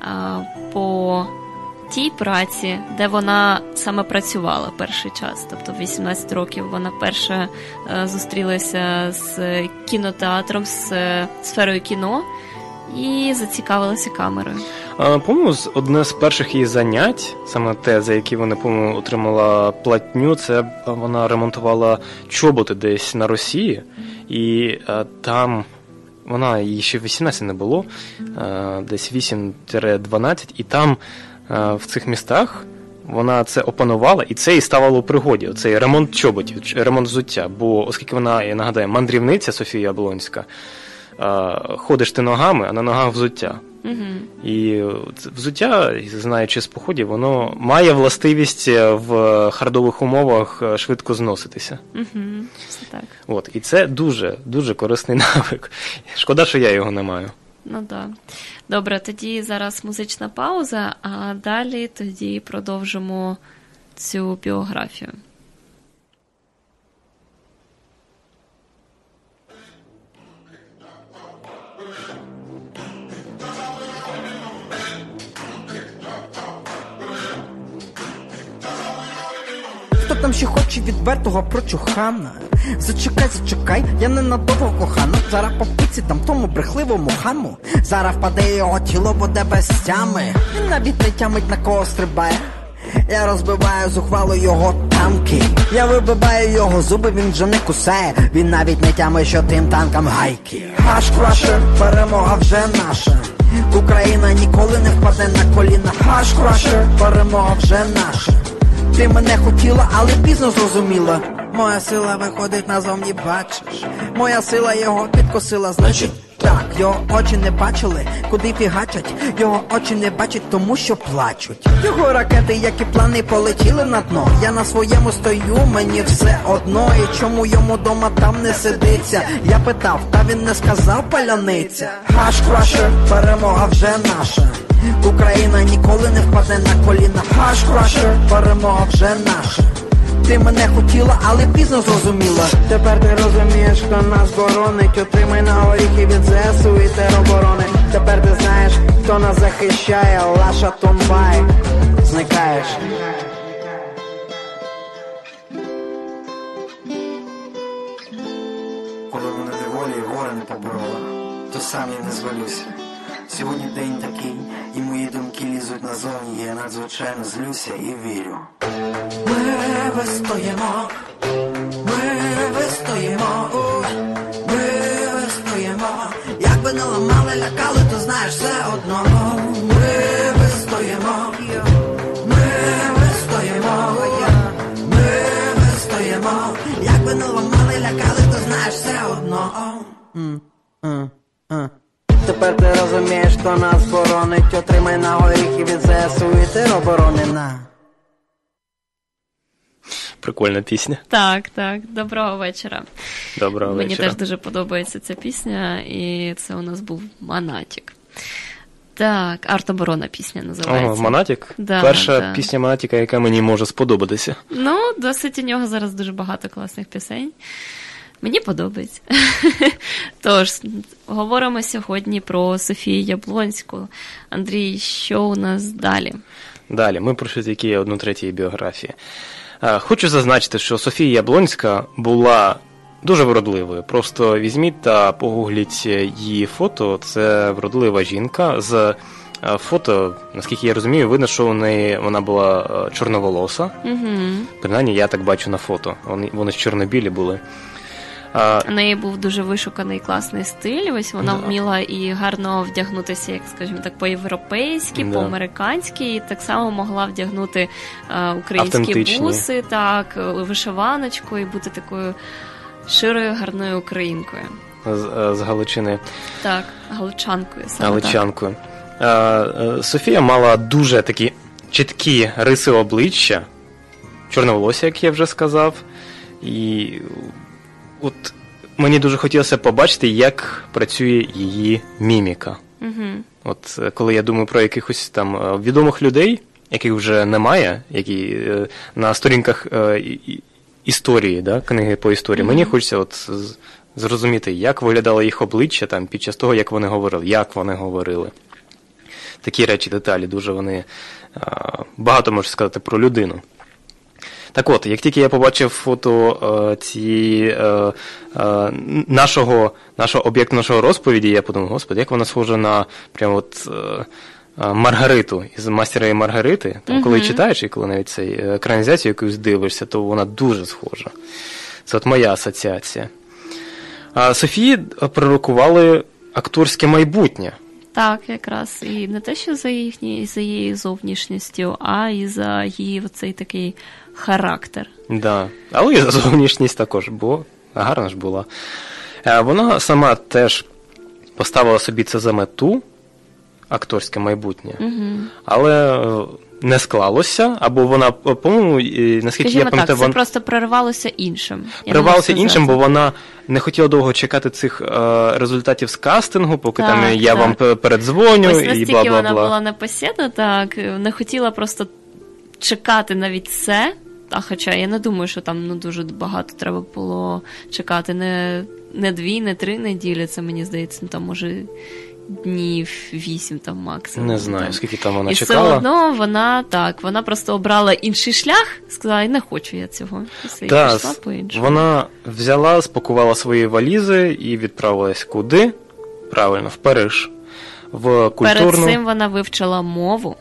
а, по тій праці, де вона саме працювала перший час. Тобто, в 18 років вона перша е, зустрілася з кінотеатром, з е, сферою кіно і зацікавилася камерою.
А, По-моєму, одне з перших її занять, саме те, за які вона по-моєму, отримала платню, це вона ремонтувала чоботи десь на Росії, і е, там вона їй ще 18 не було, десь 8-12, і там в цих містах. Вона це опанувала, і це і ставало у пригоді. Цей ремонт чоботів, ремонт взуття. Бо оскільки вона, я нагадаю, мандрівниця Софія Облонська, е, ходиш ти ногами, а на ногах взуття.
Угу.
І взуття, знаючи з походів, воно має властивість е, в хардових умовах е, швидко зноситися.
Угу. Все так.
От. І це дуже, дуже корисний навик. Шкода, що я його не маю.
Ну да. Добре, тоді зараз музична пауза, а далі тоді продовжимо цю біографію.
Там ще хоче відвертого прочухана? Зачекай, зачекай, я ненадовго кохана. Зараз по пиці там тому брехливому хаму. Зараз впаде його тіло, буде без тями. Він навіть не тямить на кого стрибає. Я розбиваю зухвало його танки. Я вибиваю його зуби, він вже не кусає. Він навіть не тямить, що тим танкам гайки. Хашкрашер, перемога вже наша. Україна ніколи не впаде на коліна. Хашкрашер, перемога вже наша. Ти мене хотіла, але пізно зрозуміла. Моя сила виходить назовні, бачиш. Моя сила його підкосила, значить, Так, його очі не бачили, куди фігачать, його очі не бачать, тому що плачуть. Його ракети, як і плани, полетіли на дно. Я на своєму стою, мені все одно. І чому йому дома там не сидиться? Я питав, та він не сказав паляниця. Хашкрашер, перемога вже наша. Україна ніколи не впаде на коліна. Хашкрашер, перемога вже наша. Ти мене хотіла, але пізно зрозуміла. Тепер ти розумієш, хто нас боронить. Отримай на горіхи від ЗСУ і тероборони. Тепер ти знаєш, хто нас захищає, Лаша Тонбай. Зникаєш.
Коли мене неволі і горе не поборола, то сам я не звалюся. Сьогодні день такий, і мої думки лізуть назовні, я надзвичайно злюся і вірю. Ми вистоїмо, ми вистоїмо, ми вистоїмо.
Як би не ламали, лякали, то знаєш все одно.
Ми вистоїмо, ми вистоїмо, ми вистоїмо.
Як би не ламали, лякали, то знаєш все одно. Тепер ти розумієш, хто нас боронить. Отримай на горіхи від ЗСУ і тероборони на.
Прикольна пісня.
Так, так, доброго вечора.
Доброго
Мені
вечора.
теж дуже подобається ця пісня, і це у нас був Монатік. Так, артоборона пісня називається.
Ого, Монатік?
Да,
Перша
да.
пісня Монатіка, яка мені може сподобатися.
Ну, досить у нього зараз дуже багато класних пісень. Мені подобається. Тож, говоримо сьогодні про Софію Яблонську. Андрій, що у нас далі?
Далі, ми пройшли тільки одну третю біографії. Хочу зазначити, що Софія Яблонська була дуже вродливою. Просто візьміть та погугліть її фото. Це вродлива жінка з фото, наскільки я розумію, видно, що у неї вона була чорноволоса.
Угу.
Принаймні, я так бачу на фото. Вони, вони ж чорнобілі були. А,
У неї був дуже вишуканий класний стиль. Ось вона
Да.
вміла і гарно вдягнутися, як скажімо так, по-європейськи,
Да.
по-американськи, і так само могла вдягнути е, українські буси, так, е, вишиваночку і бути такою широю, гарною українкою.
з, е, з Галичини.
Так, галичанкою. саме.
Галичанкою. Е, Софія мала дуже такі чіткі риси обличчя, чорне волосся, як я вже сказав. І от мені дуже хотілося побачити, як працює її міміка.
Угу.
От е, коли я думаю про якихось там е, відомих людей, яких вже немає, які е, на сторінках е, історії, да, книги по історії, мені хочеться от зрозуміти, як виглядало їх обличчя там під час того, як вони говорили, як вони говорили. Такі речі, деталі, дуже вони е, багато можу сказати про людину. Так от, як тільки я побачив фото е, цієї е, е, нашого, нашого об'єкту нашого розповіді, я подумав, господи, як вона схожа на прямо от, Маргариту із мастера і Маргарити. Там, Коли
Мгм.
читаєш і коли навіть цей екранізацію якусь дивишся, то вона дуже схожа. Це от моя асоціація. А Софії пророкували акторське майбутнє.
Так, якраз. І не те, що за їхні, за її зовнішністю, а і за її оцей такий характер.
Да. Але і зовнішність також, бо гарна ж була. Е, Вона сама теж поставила собі це за мету, акторське майбутнє,
Угу.
але е, не склалося, або вона, е, по-моєму, наскільки
Скажімо
я
так,
пам'ятаю,
це
вона
просто перервалося іншим. Я
привалася
можу
іншим, бо вона не хотіла довго чекати цих е, результатів з кастингу, поки там я
так.
вам передзвоню
Ось
і
настільки
бла бла
вона була непосідна, так не хотіла просто чекати навіть це. А хоча я не думаю, що там ну дуже багато треба було чекати. Не, не дві, не три неділі. Це мені здається, ну там може днів вісім там максимум.
Не знаю,
там.
скільки там вона
І
чекала.
все одно вона так, вона просто обрала інший шлях, сказала, не хочу я цього. Пішла по іншому.
вона взяла, спакувала свої валізи і відправилась куди? Правильно, в Париж. В культурну.
Перед цим вона вивчила мову,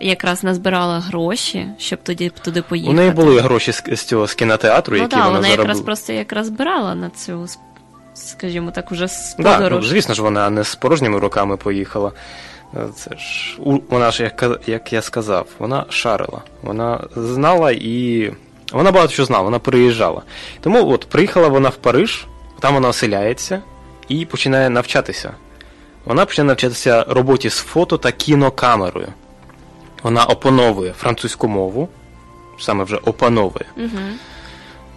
якраз назбирала гроші, щоб тоді туди поїхати.
У неї були гроші з, з цього з кінотеатру,
ну
які
так,
вона,
вона
заробила.
якраз просто якраз збирала на цю, скажімо так, уже з
Да, ну, звісно ж, вона не з порожніми руками поїхала. Е, Це ж у- вона ж, як, як я сказав, вона шарила. Вона знала і. Вона багато що знала, вона переїжджала. Тому от приїхала вона в Париж, там вона оселяється, і починає навчатися. Вона починає навчатися роботі з фото та кінокамерою. Вона опановує французьку мову, саме вже опановує,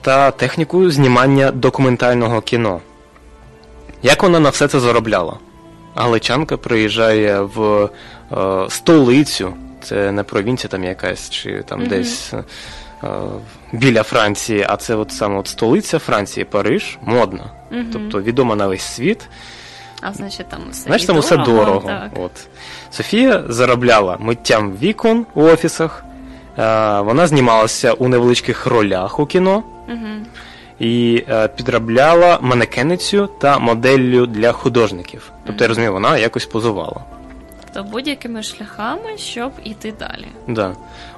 та техніку знімання документального кіно. Як вона на все це заробляла? Галичанка приїжджає в е, столицю, це не провінція там якась, чи там десь е, біля Франції, а це от саме от столиця Франції, Париж, модна. Тобто відома на весь світ.
А значить там все.
Знаєш,
і
там усе дорого.
Так.
От. Софія заробляла миттям вікон у офісах, е, вона знімалася у невеличких ролях у кіно і е, підробляла манекеницю та моделлю для художників. Тобто, я розумію, вона якось позувала.
То будь-якими шляхами, щоб іти далі.
Да.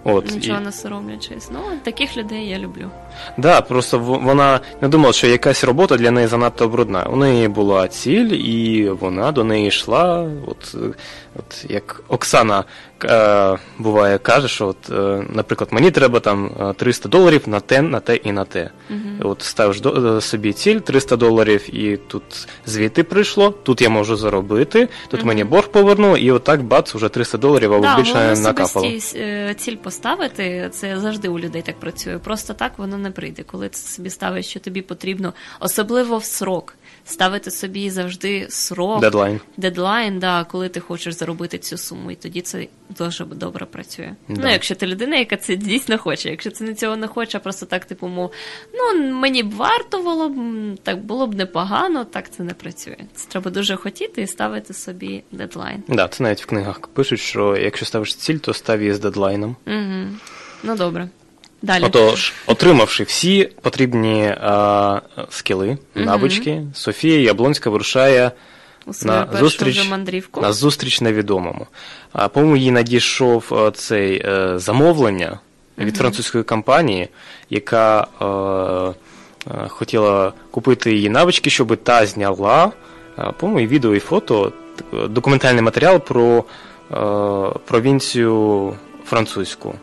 От,
Нічого
і,
не соромлячись. Ну, таких людей я люблю.
да, просто вона не думала, що якась робота для неї занадто брудна. У неї була ціль, і вона до неї йшла. От, е, от як Оксана е, буває каже, що, от, е, наприклад, мені треба там е, 300 доларів на те, на те і на те. От ставиш до, е, собі ціль 300 доларів, і тут звідти прийшло, тут я можу заробити, тут мені борг повернули, і отак бац, вже 300 доларів або
Да,
більше накапало.
е, ціль поставити, це завжди у людей так працює. Просто так воно не прийде. Коли ти собі ставиш, що тобі потрібно, особливо в срок, ставити собі завжди срок,
Дедлайн.
дедлайн, да, коли ти хочеш заробити цю суму, і тоді це дуже добре працює.
Да.
Ну, якщо ти людина, яка це дійсно хоче. Якщо це не цього не хоче, а просто так, типу, мов, ну мені б варто було б, так було б непогано, так це не працює. Це треба дуже хотіти і ставити собі дедлайн.
Да, це навіть в книгах пишуть, що якщо ставиш ціль, то став її з дедлайном.
Угу. Ну добре. Далі.
Отож, отримавши всі потрібні е, скіли, навички, Софія Яблонська вирушає
У свою
на
першу
зустріч,
вже мандрівку.
на зустріч невідомому. А по-моєму, їй надійшов е, цей е, замовлення від французької компанії, яка е, е, хотіла купити її навички, щоб та зняла, е, по-моєму, і відео і фото, т- документальний матеріал про е, провінцію французьку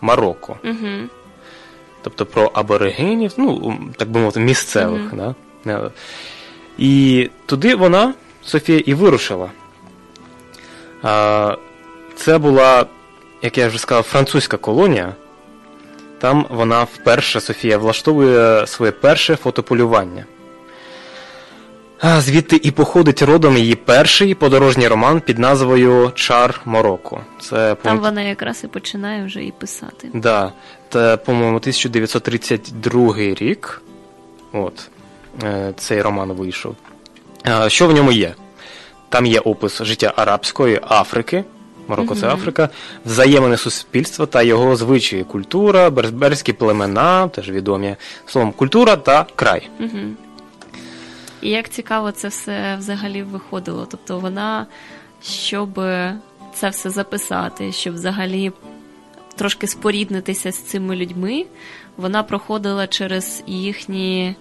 Марокко.
Угу.
Тобто про аборигенів, ну, так би мовити, місцевих. Да? Е, І туди вона, Софія, і вирушила. Це була, як я вже сказав, французька колонія. Там вона вперше, Софія, влаштовує своє перше фотополювання. А звідти і походить родом її перший подорожній роман під назвою Чар Марокко. Це
Там
по-моєму,
вона якраз і починає вже і писати.
Да, це, по-моєму, 1932 рік. От, е, цей роман вийшов. Е, Що в ньому є? Там є опис життя арабської Африки. Марокко це Африка, взаємини суспільства та його звичаї, культура, берберські племена, теж відомі словом, культура та край.
Угу. І як цікаво це все взагалі виходило. Тобто вона, щоб це все записати, щоб взагалі трошки споріднитися з цими людьми, вона проходила через їхні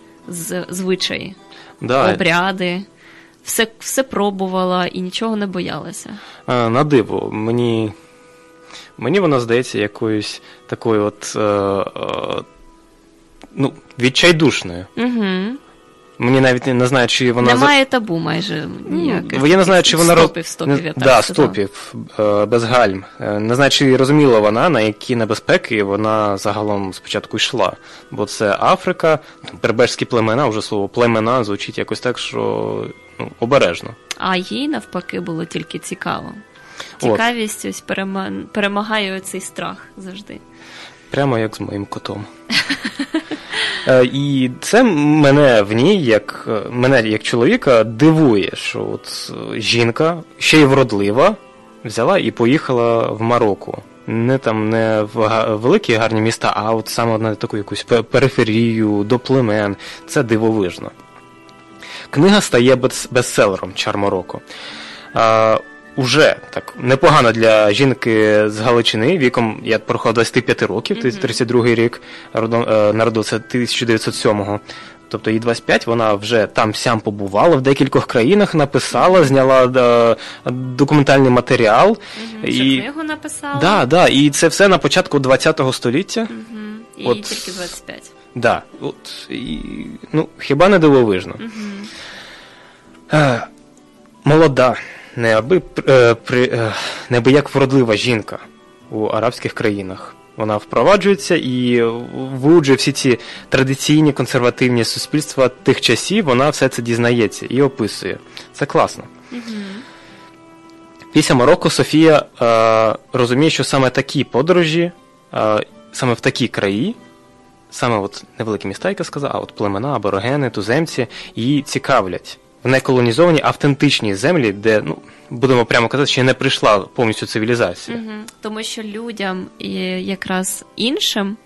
звичаї,
Да,
обряди, все, все пробувала і нічого не боялася.
На диво, мені, мені вона здається якоюсь такою от. Е, е, ну, відчайдушною.
Угу.
Мені навіть не, знаю, чи вона
Немає табу майже ніяких.
Ну, Я не знаю, чи вона
стопів, стопів,
не-
я так
да, стопів е, без гальм. Е, Не знаю, чи розуміла вона, на які небезпеки вона загалом спочатку йшла. Бо це Африка, берберські племена, вже слово племена звучить якось так, що ну, обережно.
А їй навпаки було тільки цікаво. Цікавість ось перема- перемагає цей страх завжди.
Прямо як з моїм котом. Е, І це мене в ній, як е, мене як чоловіка, дивує, що от е, жінка, ще й вродлива, взяла і поїхала в Марокко. Не там не в великі гарні міста, а от саме на таку якусь периферію, до племен. Це дивовижно. Книга стає бестселером Чар Марокко. Уже так непогано для жінки з Галичини віком, я проходив 25 років, 32 рік, е, 1907-го. Тобто їй 25, вона вже там сям побувала в декількох країнах, написала, зняла е, документальний матеріал.
Цю
І,
книгу написала.
да, да, і це все на початку 20-го століття.
Мгм. І
От.
тільки 25.
Да, от, і, ну, хіба не дивовижно. Е, молода, неаби, е, при, е, неабияк вродлива жінка у арабських країнах. Вона впроваджується і виуджує всі ці традиційні консервативні суспільства тих часів, вона все це дізнається і описує. Це класно. Після Марокко Софія е, розуміє, що саме такі подорожі, е, саме в такі краї, саме от невеликі міста, як я сказав, а от племена, аборигени, туземці, її цікавлять в неколонізовані автентичні землі, де, ну, будемо прямо казати, ще не прийшла повністю цивілізація.
Мгм. Тому що людям і якраз іншим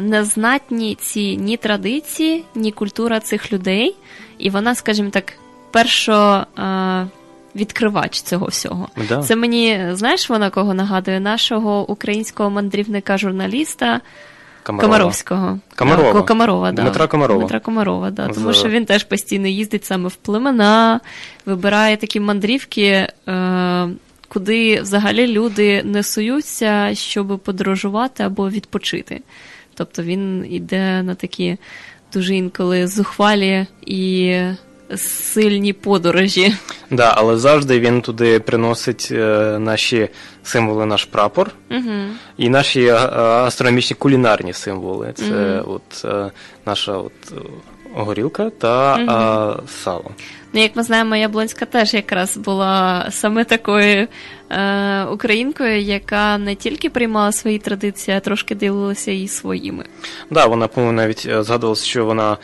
не знатні ці ні традиції, ні культура цих людей, і вона, скажімо так, першо. Відкривач цього всього.
Да.
Це мені, знаєш, вона кого нагадує? Нашого українського мандрівника-журналіста
Комарова.
Комаровського.
Комарова.
Комарова, да.
Дмитра Комарова.
Дмитра Комарова, да. Тому що він теж постійно їздить саме в племена, вибирає такі мандрівки, е, куди взагалі люди не суються, щоб подорожувати або відпочити. Тобто він іде на такі дуже інколи зухвалі і сильні подорожі.
Да, але завжди він туди приносить е, наші символи, наш прапор
Угу.
і наші е, астрономічні кулінарні символи. Це
Мгм.
от е, наша от е, горілка та
Мгм.
е, сало.
Ну, як ми знаємо, Яблонська теж якраз була саме такою е, українкою, яка не тільки приймала свої традиції, а трошки ділилася і своїми.
Да, вона, по-моєму, навіть е, згадувалася, що вона.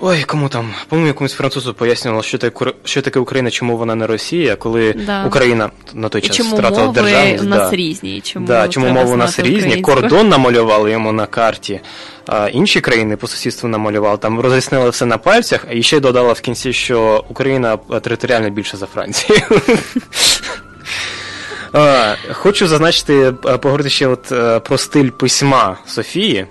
Ой, кому там, по-моєму, якомусь французу пояснювала, що таке, що таке Україна, чому вона не Росія, коли
Да.
Україна на той
І
час
чому
втратила
мови
державність.
у нас
да.
різні, чому
да, чому мови у нас різні, кордон намалювали йому на карті, а інші країни по сусідству намалювали, там роз'яснили все на пальцях, і ще додала в кінці, що Україна територіально більше за Францію. Хочу зазначити, поговорити ще от е, про стиль письма Софії.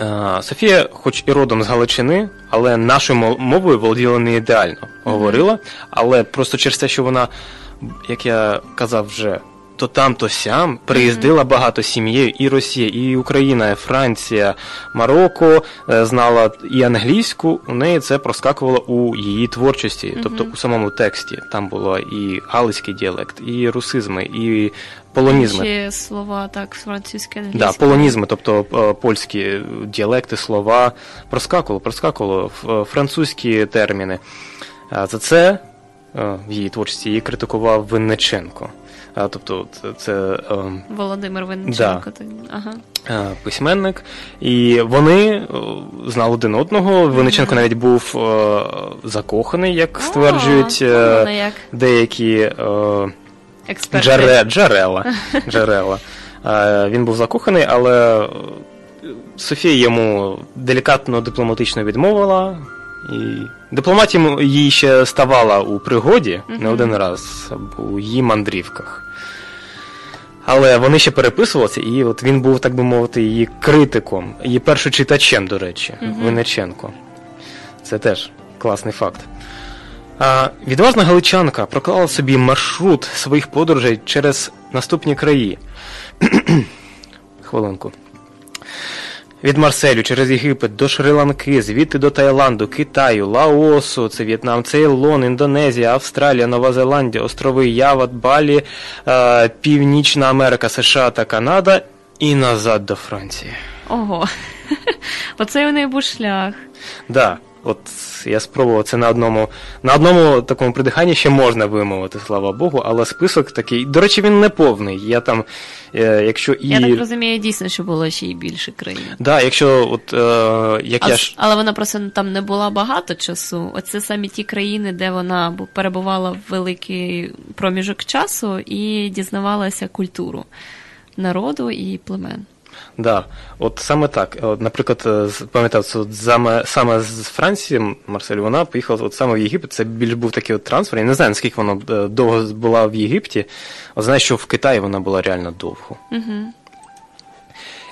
Е, Софія, хоч і родом з Галичини, але нашою мовою володіла не ідеально. Говорила, але просто через те, що вона, як я казав вже, то там, то сям, приїздила багато сім'єю і Росія, і Україна, і Франція, Марокко, е, знала і англійську, у неї це проскакувало у її творчості, тобто у самому тексті. Там було і галицький діалект, і русизми, і полонізми.
Ще слова так французьке
Да, полонізми, тобто е, польські діалекти, слова проскакувало, проскакувало е, французькі терміни. За це в її творчості її критикував Винниченко. Тобто це, ем,
Володимир Винниченко. так, Ага.
письменник, і вони е, знали один одного. Винниченко навіть був е, закоханий, як стверджують е,
як.
деякі.
Експерти.
Джарела. Е, Він був закоханий, але Софія йому делікатно дипломатично відмовила. І дипломатія їй ще ставала у пригоді не один раз у її мандрівках. Але вони ще переписувалися, і от він був, так би мовити, її критиком, її першочитачем, до речі,
Мгм.
Винниченко. Це теж класний факт. А, відважна галичанка проклала собі маршрут своїх подорожей через наступні краї. Хвилинку. Від Марселю через Єгипет до Шри-Ланки, звідти до Таїланду, Китаю, Лаосу, це В'єтнам, Цейлон, Індонезія, Австралія, Нова Зеландія, острови Яват, Балі, е, Північна Америка, США та Канада і назад до Франції.
Ого. Оце у неї був шлях.
Да, от я спробував це на одному на одному такому придиханні ще можна вимовити, слава Богу, але список такий. До речі, він не повний. Я там, е, якщо і.
Я так розумію, дійсно, що було ще й більше країн.
Да, якщо от е, як
А,
я ж.
Але вона просто там не була багато часу. Оце самі ті країни, де вона перебувала в великий проміжок часу і дізнавалася культуру народу і племен.
Да, от саме так. От, наприклад, е, пам'ятав, саме, саме з Франції Марсель, вона поїхала от саме в Єгипет. Це більш був такий от трансфер. Я не знаю, наскільки вона е, довго була в Єгипті. От знаю, що в Китаї вона була реально довго.
Угу.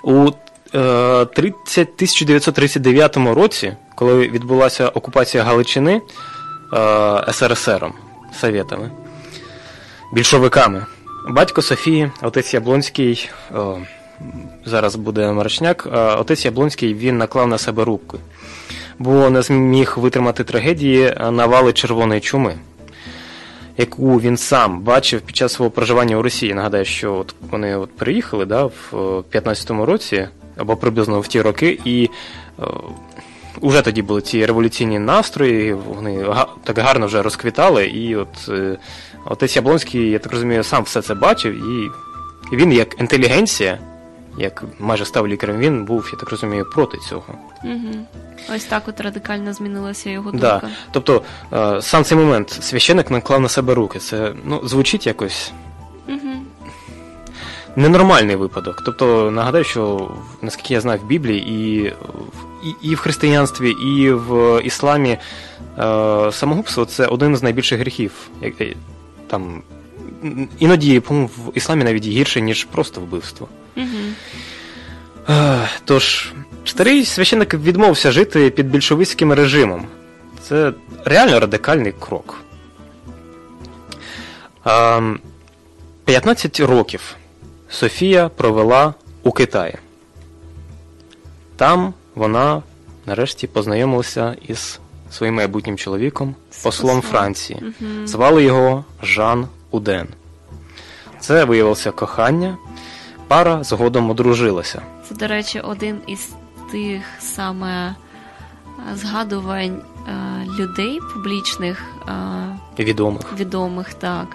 У е, 30, 1939 році, коли відбулася окупація Галичини е, СРСРом, Совєтами, більшовиками, батько Софії, отець Яблонський, е, зараз буде Марочняк, е, отець Яблонський він наклав на себе руки. бо не зміг витримати трагедії е, навали червоної чуми, яку він сам бачив під час свого проживання у Росії. Нагадаю, що от вони от приїхали да, в е, 15-му році, або приблизно в ті роки, і е, уже тоді були ці революційні настрої, вони так гарно вже розквітали, і от е, отець Яблонський, я так розумію, сам все це бачив, і він як інтелігенція, як майже став лікарем, він був, я так розумію, проти цього.
Угу. Ось так от радикально змінилася його думка.
Да. Тобто е, сам цей момент священик наклав на себе руки. Це ну, звучить якось
Угу.
ненормальний випадок. Тобто, нагадаю, що наскільки я знаю в Біблії, і, в- і, і в християнстві, і в ісламі е, самогубство це один з найбільших гріхів. Як- е, Там, м, іноді, по-моєму, в ісламі навіть гірше, ніж просто вбивство.
Угу.
Тож, старий священник відмовився жити під більшовицьким режимом. Це реально радикальний крок. Ем, 15 років Софія провела у Китаї. Там вона нарешті познайомилася із своїм майбутнім чоловіком, послом. Франції. Звали його Жан Уден. Це виявилося кохання. Пара згодом одружилася.
Це, до речі, один із тих саме е, згадувань е, людей публічних, е,
Відомих.
відомих, так,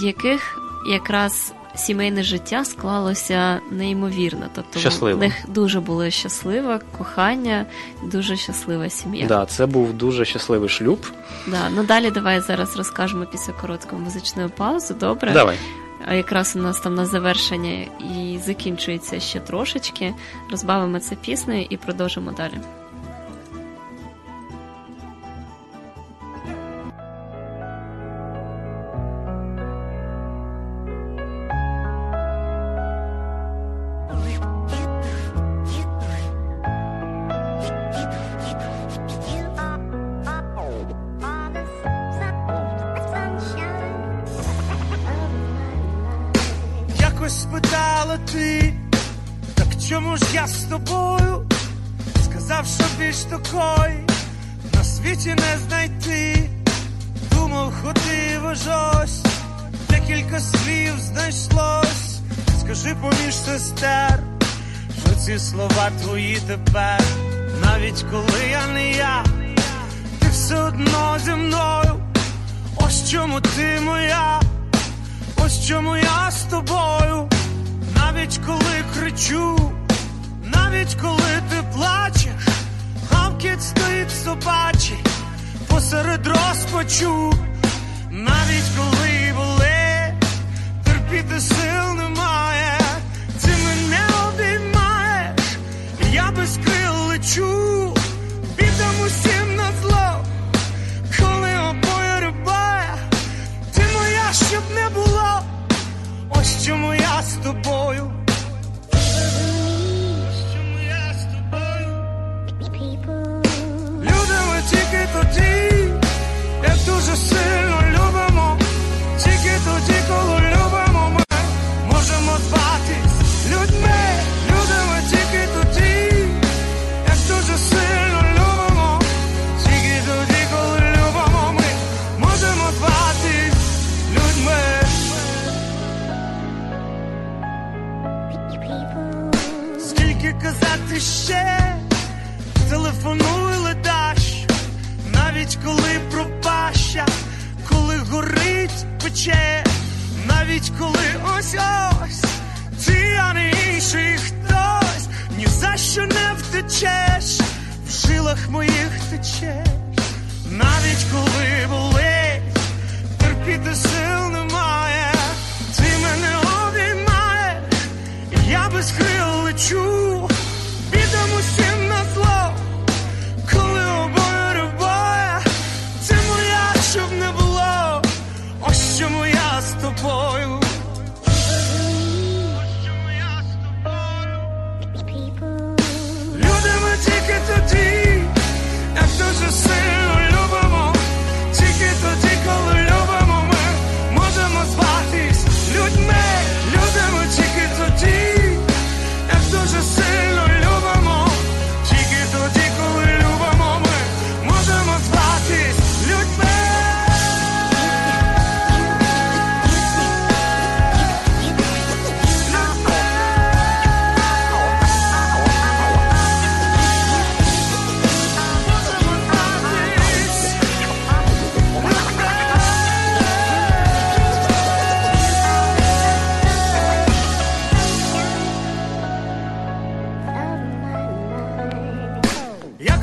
яких якраз сімейне життя склалося неймовірно. Тобто
Щасливо.
в них дуже було щасливе кохання, дуже щаслива сім'я.
Да, це був дуже щасливий шлюб.
Да. Ну далі давай зараз розкажемо після короткої музичної паузи. Добре?
Давай.
А якраз у нас там на завершення і закінчується ще трошечки. Розбавимо це піснею і продовжимо далі.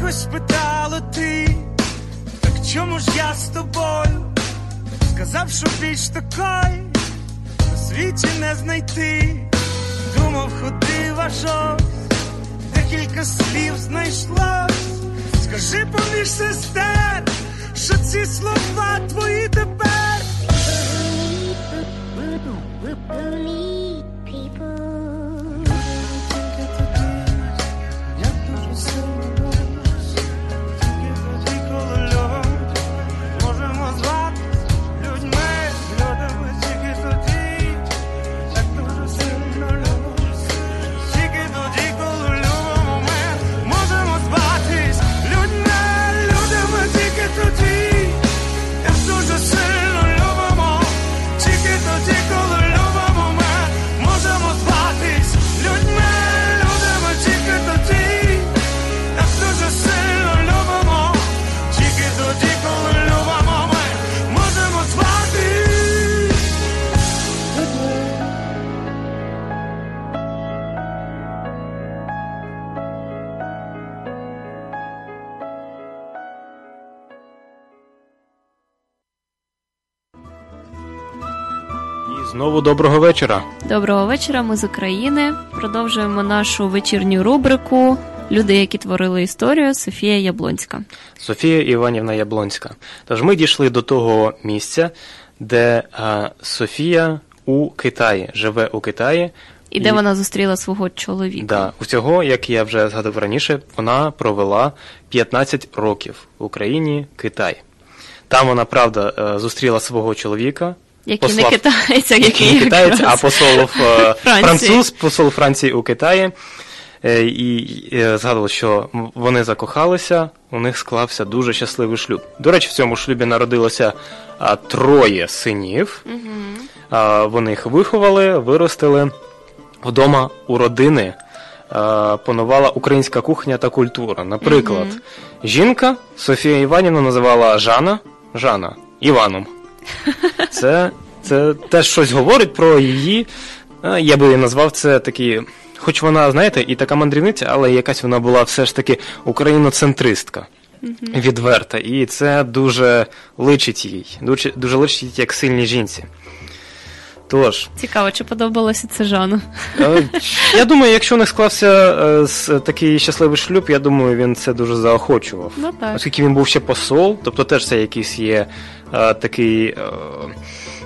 Якось
питала ти, так чому ж я з тобою? Сказав, що більш такої на світі не знайти. Думав, ходив аж ось, декілька слів знайшлось. Скажи поміж сестер, що ці слова твої тепер.
І доброго вечора.
Доброго вечора, ми з України. Продовжуємо нашу вечірню рубрику Люди, які творили історію. Софія Яблонська.
Софія Іванівна Яблонська. Тож ми дійшли до того місця, де а, Софія у Китаї живе у Китаї.
І де вона зустріла свого чоловіка.
Да, усього, як я вже згадав раніше, вона провела 15 років в Україні, Китай. Там вона, правда, е, зустріла свого чоловіка.
Який
послав-
не китаєць, а який
не китаєць, а посол е,
Франції.
француз, посол Франції у Китаї. Е, І е, згадували, що вони закохалися, у них склався дуже щасливий шлюб. До речі, в цьому шлюбі народилося троє синів. А, Вони їх виховали, виростили. Вдома у родини панувала українська кухня та культура. Наприклад, жінка Софія Іванівна називала Жана Жана Іваном. Це, це теж щось говорить про її. е, Я би назвав це такий. Хоч вона, знаєте, і така мандрівниця, але якась вона була все ж таки україноцентристка. Відверта. І це дуже личить їй. Дуже, дуже личить їй як сильній жінці. Тож,
Цікаво, чи подобалося це Жану.
Я думаю, якщо не склався е, такий щасливий шлюб, я думаю, він це дуже заохочував.
Ну так.
Оскільки він був ще посол, тобто теж це якийсь є е, такий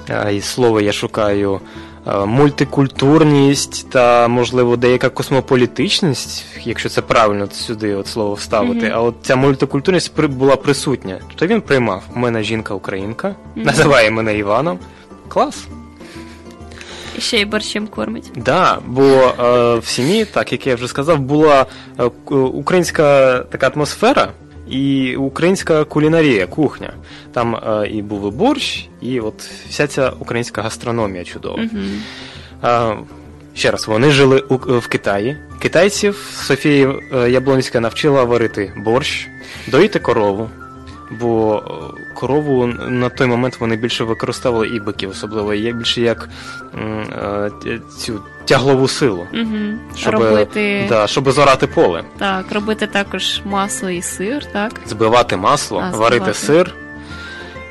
е, е, слово я шукаю. е, Мультикультурність та, можливо, деяка космополітичність, якщо це правильно сюди от слово вставити.
Мгм.
А от ця мультикультурність при- була присутня. Тобто він приймав. У мене жінка українка,
Мгм.
називає мене Іваном. Клас.
Ще й борщем кормить.
Да, бо е, в сім'ї, так як я вже сказав, була е, українська така атмосфера і українська кулінарія, кухня. Там е, і був і борщ, і от вся ця українська гастрономія чудова.
Мгм.
Е, ще раз, вони жили у, в Китаї. Китайців Софія е, Яблонська навчила варити борщ, доїти корову. Бо е, корову на той момент вони більше використовували і биків, особливо як більше як е, цю тяглову силу,
Угу.
щоб,
Робити
да, щоб зорати поле,
так, робити також масло і сир, так?
збивати масло,
А,
варити
збивати.
сир.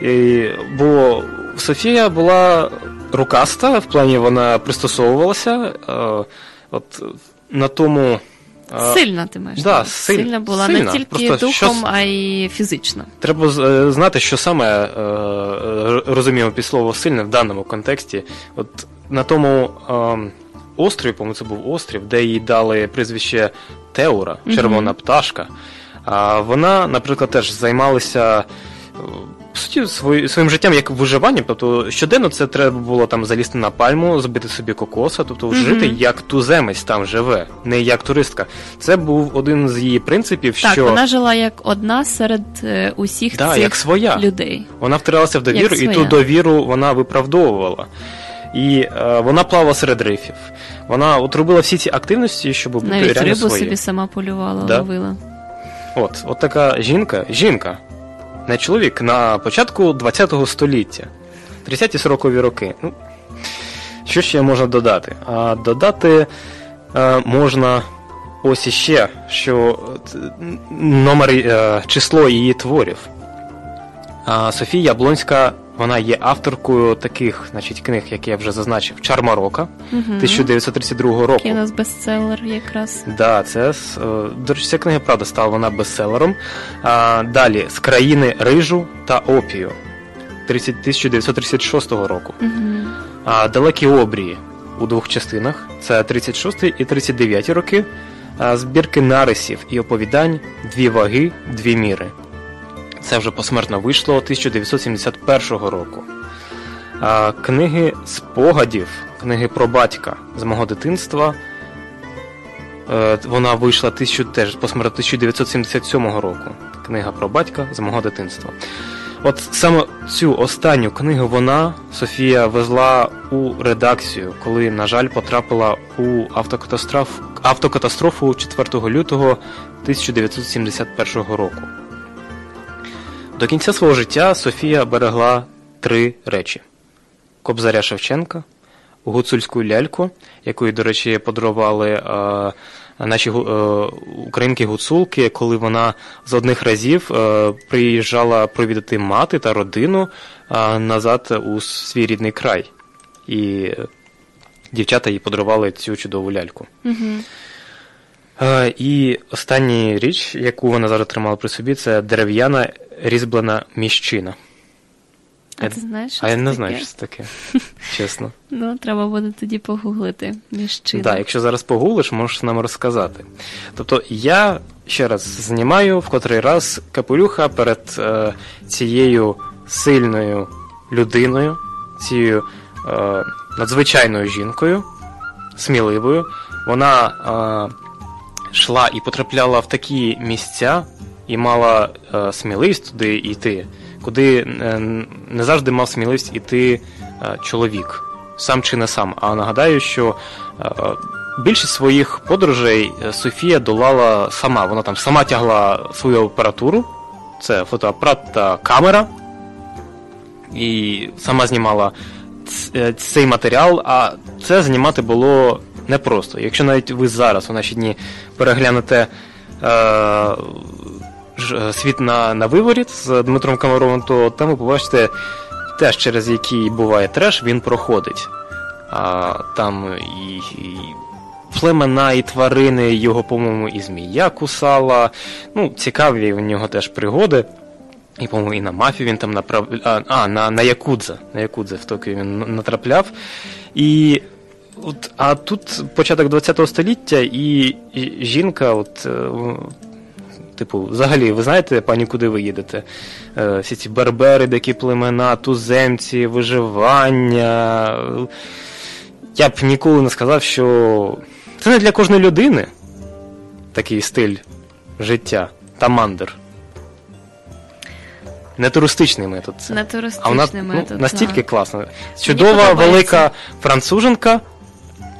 І, бо Софія була рукаста, в плані вона пристосовувалася. Е, от на тому. Е,
Сильна ти маєш.
да, силь-
сильна була
сильна.
не тільки
Просто
духом,
щось-
а й фізично.
Треба е, знати, що саме е, е, розуміємо під слово сильне в даному контексті. От на тому е, острові, по-моєму, це був острів, де їй дали прізвище Теура, червона пташка. А вона, наприклад, теж займалася. По суті, свої- своїм життям як виживанням, тобто щоденно це треба було там залізти на пальму, збити собі кокоса, тобто
Мгм.
жити як туземець там живе, не як туристка. Це був один з її принципів,
Так,
що
вона жила як одна серед е, усіх
Да,
цих
як своя.
людей.
Вона втиралася в довіру, і ту довіру вона виправдовувала. І е, вона плавала серед рифів. Вона от робила всі ці активності, щоб бути
Навіть
реально
рибу
своєю.
собі сама полювала,
Да.
ловила.
От, от така жінка, жінка, не чоловік на початку ХХ століття, 30-40 роки. Ну, що ще можна додати? А додати е, можна ось іще, що номер, е, число її творів. Софія Яблонська, вона є авторкою таких значить, книг, як я вже зазначив, Чар Марока
Мгм.
1932 року.
Який у нас бестселер якраз.
Да, це е, до речі, ця книга правда стала вона бестселером. А, далі з країни рижу та опію 30 1936 року.
Угу.
А, Далекі обрії у двох частинах це 36 і 39 роки. А, збірки нарисів і оповідань Дві ваги, дві міри. Це вже посмертно вийшло 1971 року. Книги спогадів, книги про батька з мого дитинства. Е, Вона вийшла 1000, теж посмертно 1977 року. Книга про батька з мого дитинства. От саме цю останню книгу вона, Софія, везла у редакцію, коли, на жаль, потрапила у автокатастроф, автокатастрофу 4 лютого 1971 року. До кінця свого життя Софія берегла три речі: Кобзаря Шевченка, гуцульську ляльку, якої, до речі, подарували е, наші е, українки гуцулки, коли вона з одних разів е, приїжджала провідати мати та родину е, назад у свій рідний край. І дівчата їй подарували цю чудову ляльку.
Угу.
Е, І остання річ, яку вона зараз тримала при собі, це дерев'яна різьблена міщина.
А ти знаєш, що
а я не
таке?
знаю, що це таке. Чесно.
Ну, треба буде тоді погуглити міщина.
Так, якщо зараз погуглиш, можеш нам розказати. Тобто я ще раз знімаю в котрий раз капелюха перед е, цією сильною людиною, цією е, надзвичайною жінкою, сміливою. Вона е, йшла і потрапляла в такі місця і мала е, сміливість туди йти, куди е, не завжди мав сміливість іти е, чоловік, сам чи не сам. А нагадаю, що е, більшість своїх подорожей е, Софія долала сама. Вона там сама тягла свою апаратуру, це фотоапарат та камера, і сама знімала е, цей матеріал, а це знімати було непросто. Якщо навіть ви зараз у наші дні переглянете світ на, на виворіт з Дмитром Комаровим, то там ви побачите теж через який буває треш, він проходить. А, там і, і племена, і тварини, його, по-моєму, і змія кусала. Ну, цікаві в нього теж пригоди. І, по-моєму, і на мафію він там направ... А, а на, на Якудза. На Якудза в Токіо він натрапляв. І от, а тут початок ХХ століття, і, і жінка, от, е, типу, взагалі, ви знаєте, пані, куди ви їдете? Е, всі ці бербери, дикі племена, туземці, виживання. Я б ніколи не сказав, що це не для кожної людини такий стиль життя та мандр. Не туристичний метод. Це.
Не
А вона
туристичний
ну, настільки
так.
класна. Чудова, велика француженка,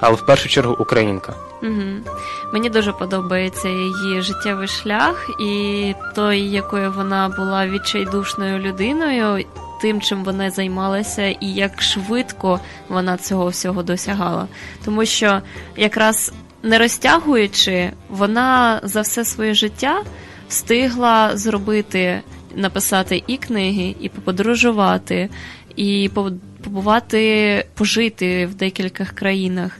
але в першу чергу українка.
Угу. Мені дуже подобається її життєвий шлях і той, якою вона була відчайдушною людиною, тим, чим вона займалася, і як швидко вона цього всього досягала. Тому що якраз не розтягуючи, вона за все своє життя встигла зробити, написати і книги, і поподорожувати, і по- побувати, пожити в декількох країнах.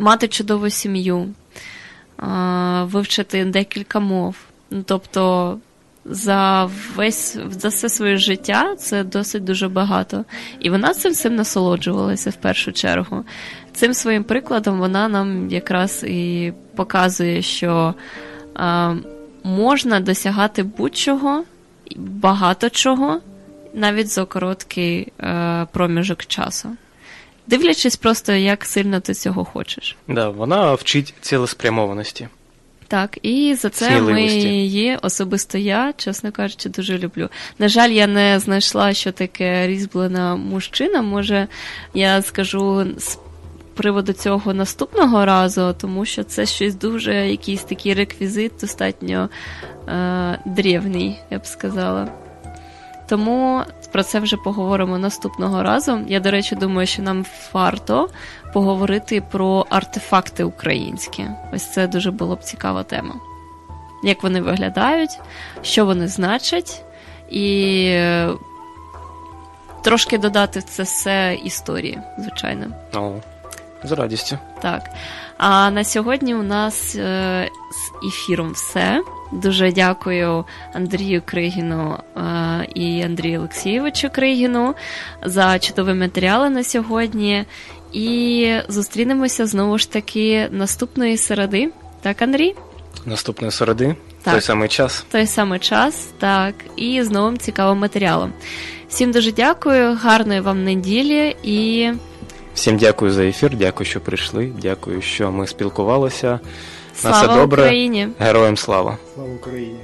Мати чудову сім'ю, вивчити декілька мов. Ну, Тобто за весь за все своє життя це досить дуже багато. І вона цим всім насолоджувалася в першу чергу. Цим своїм прикладом вона нам якраз і показує, що а, можна досягати будь-чого, багато чого, навіть за короткий е, проміжок часу. Дивлячись просто, як сильно ти цього хочеш.
Да, вона вчить цілеспрямованості.
Так, і за це ми
Сміливості.
її, особисто я, чесно кажучи, дуже люблю. На жаль, я не знайшла, що таке різьблена мужчина. Може, я скажу з приводу цього наступного разу, тому що це щось дуже, якийсь такий реквізит, достатньо е, древній, я б сказала. Тому про це вже поговоримо наступного разу. Я, до речі, думаю, що нам варто поговорити про артефакти українські. Ось це дуже була б цікава тема. Як вони виглядають, що вони значать, і е, трошки додати в це все історії, звичайно.
О, з радістю.
Так. А на сьогодні у нас е, з ефіром все. Дуже дякую Андрію Кригіну е, і Андрію Олексійовичу Кригіну за чудові матеріали на сьогодні. І зустрінемося знову ж таки наступної середи. Так, Андрій?
Наступної середи,
Так.
той самий час.
той самий час, так, і з новим цікавим матеріалом. Всім дуже дякую, гарної вам неділі і
Всім дякую за ефір, дякую, що прийшли, дякую, що ми спілкувалися. На
слава
все добре.
Україні!
Героям слава!
Слава Україні!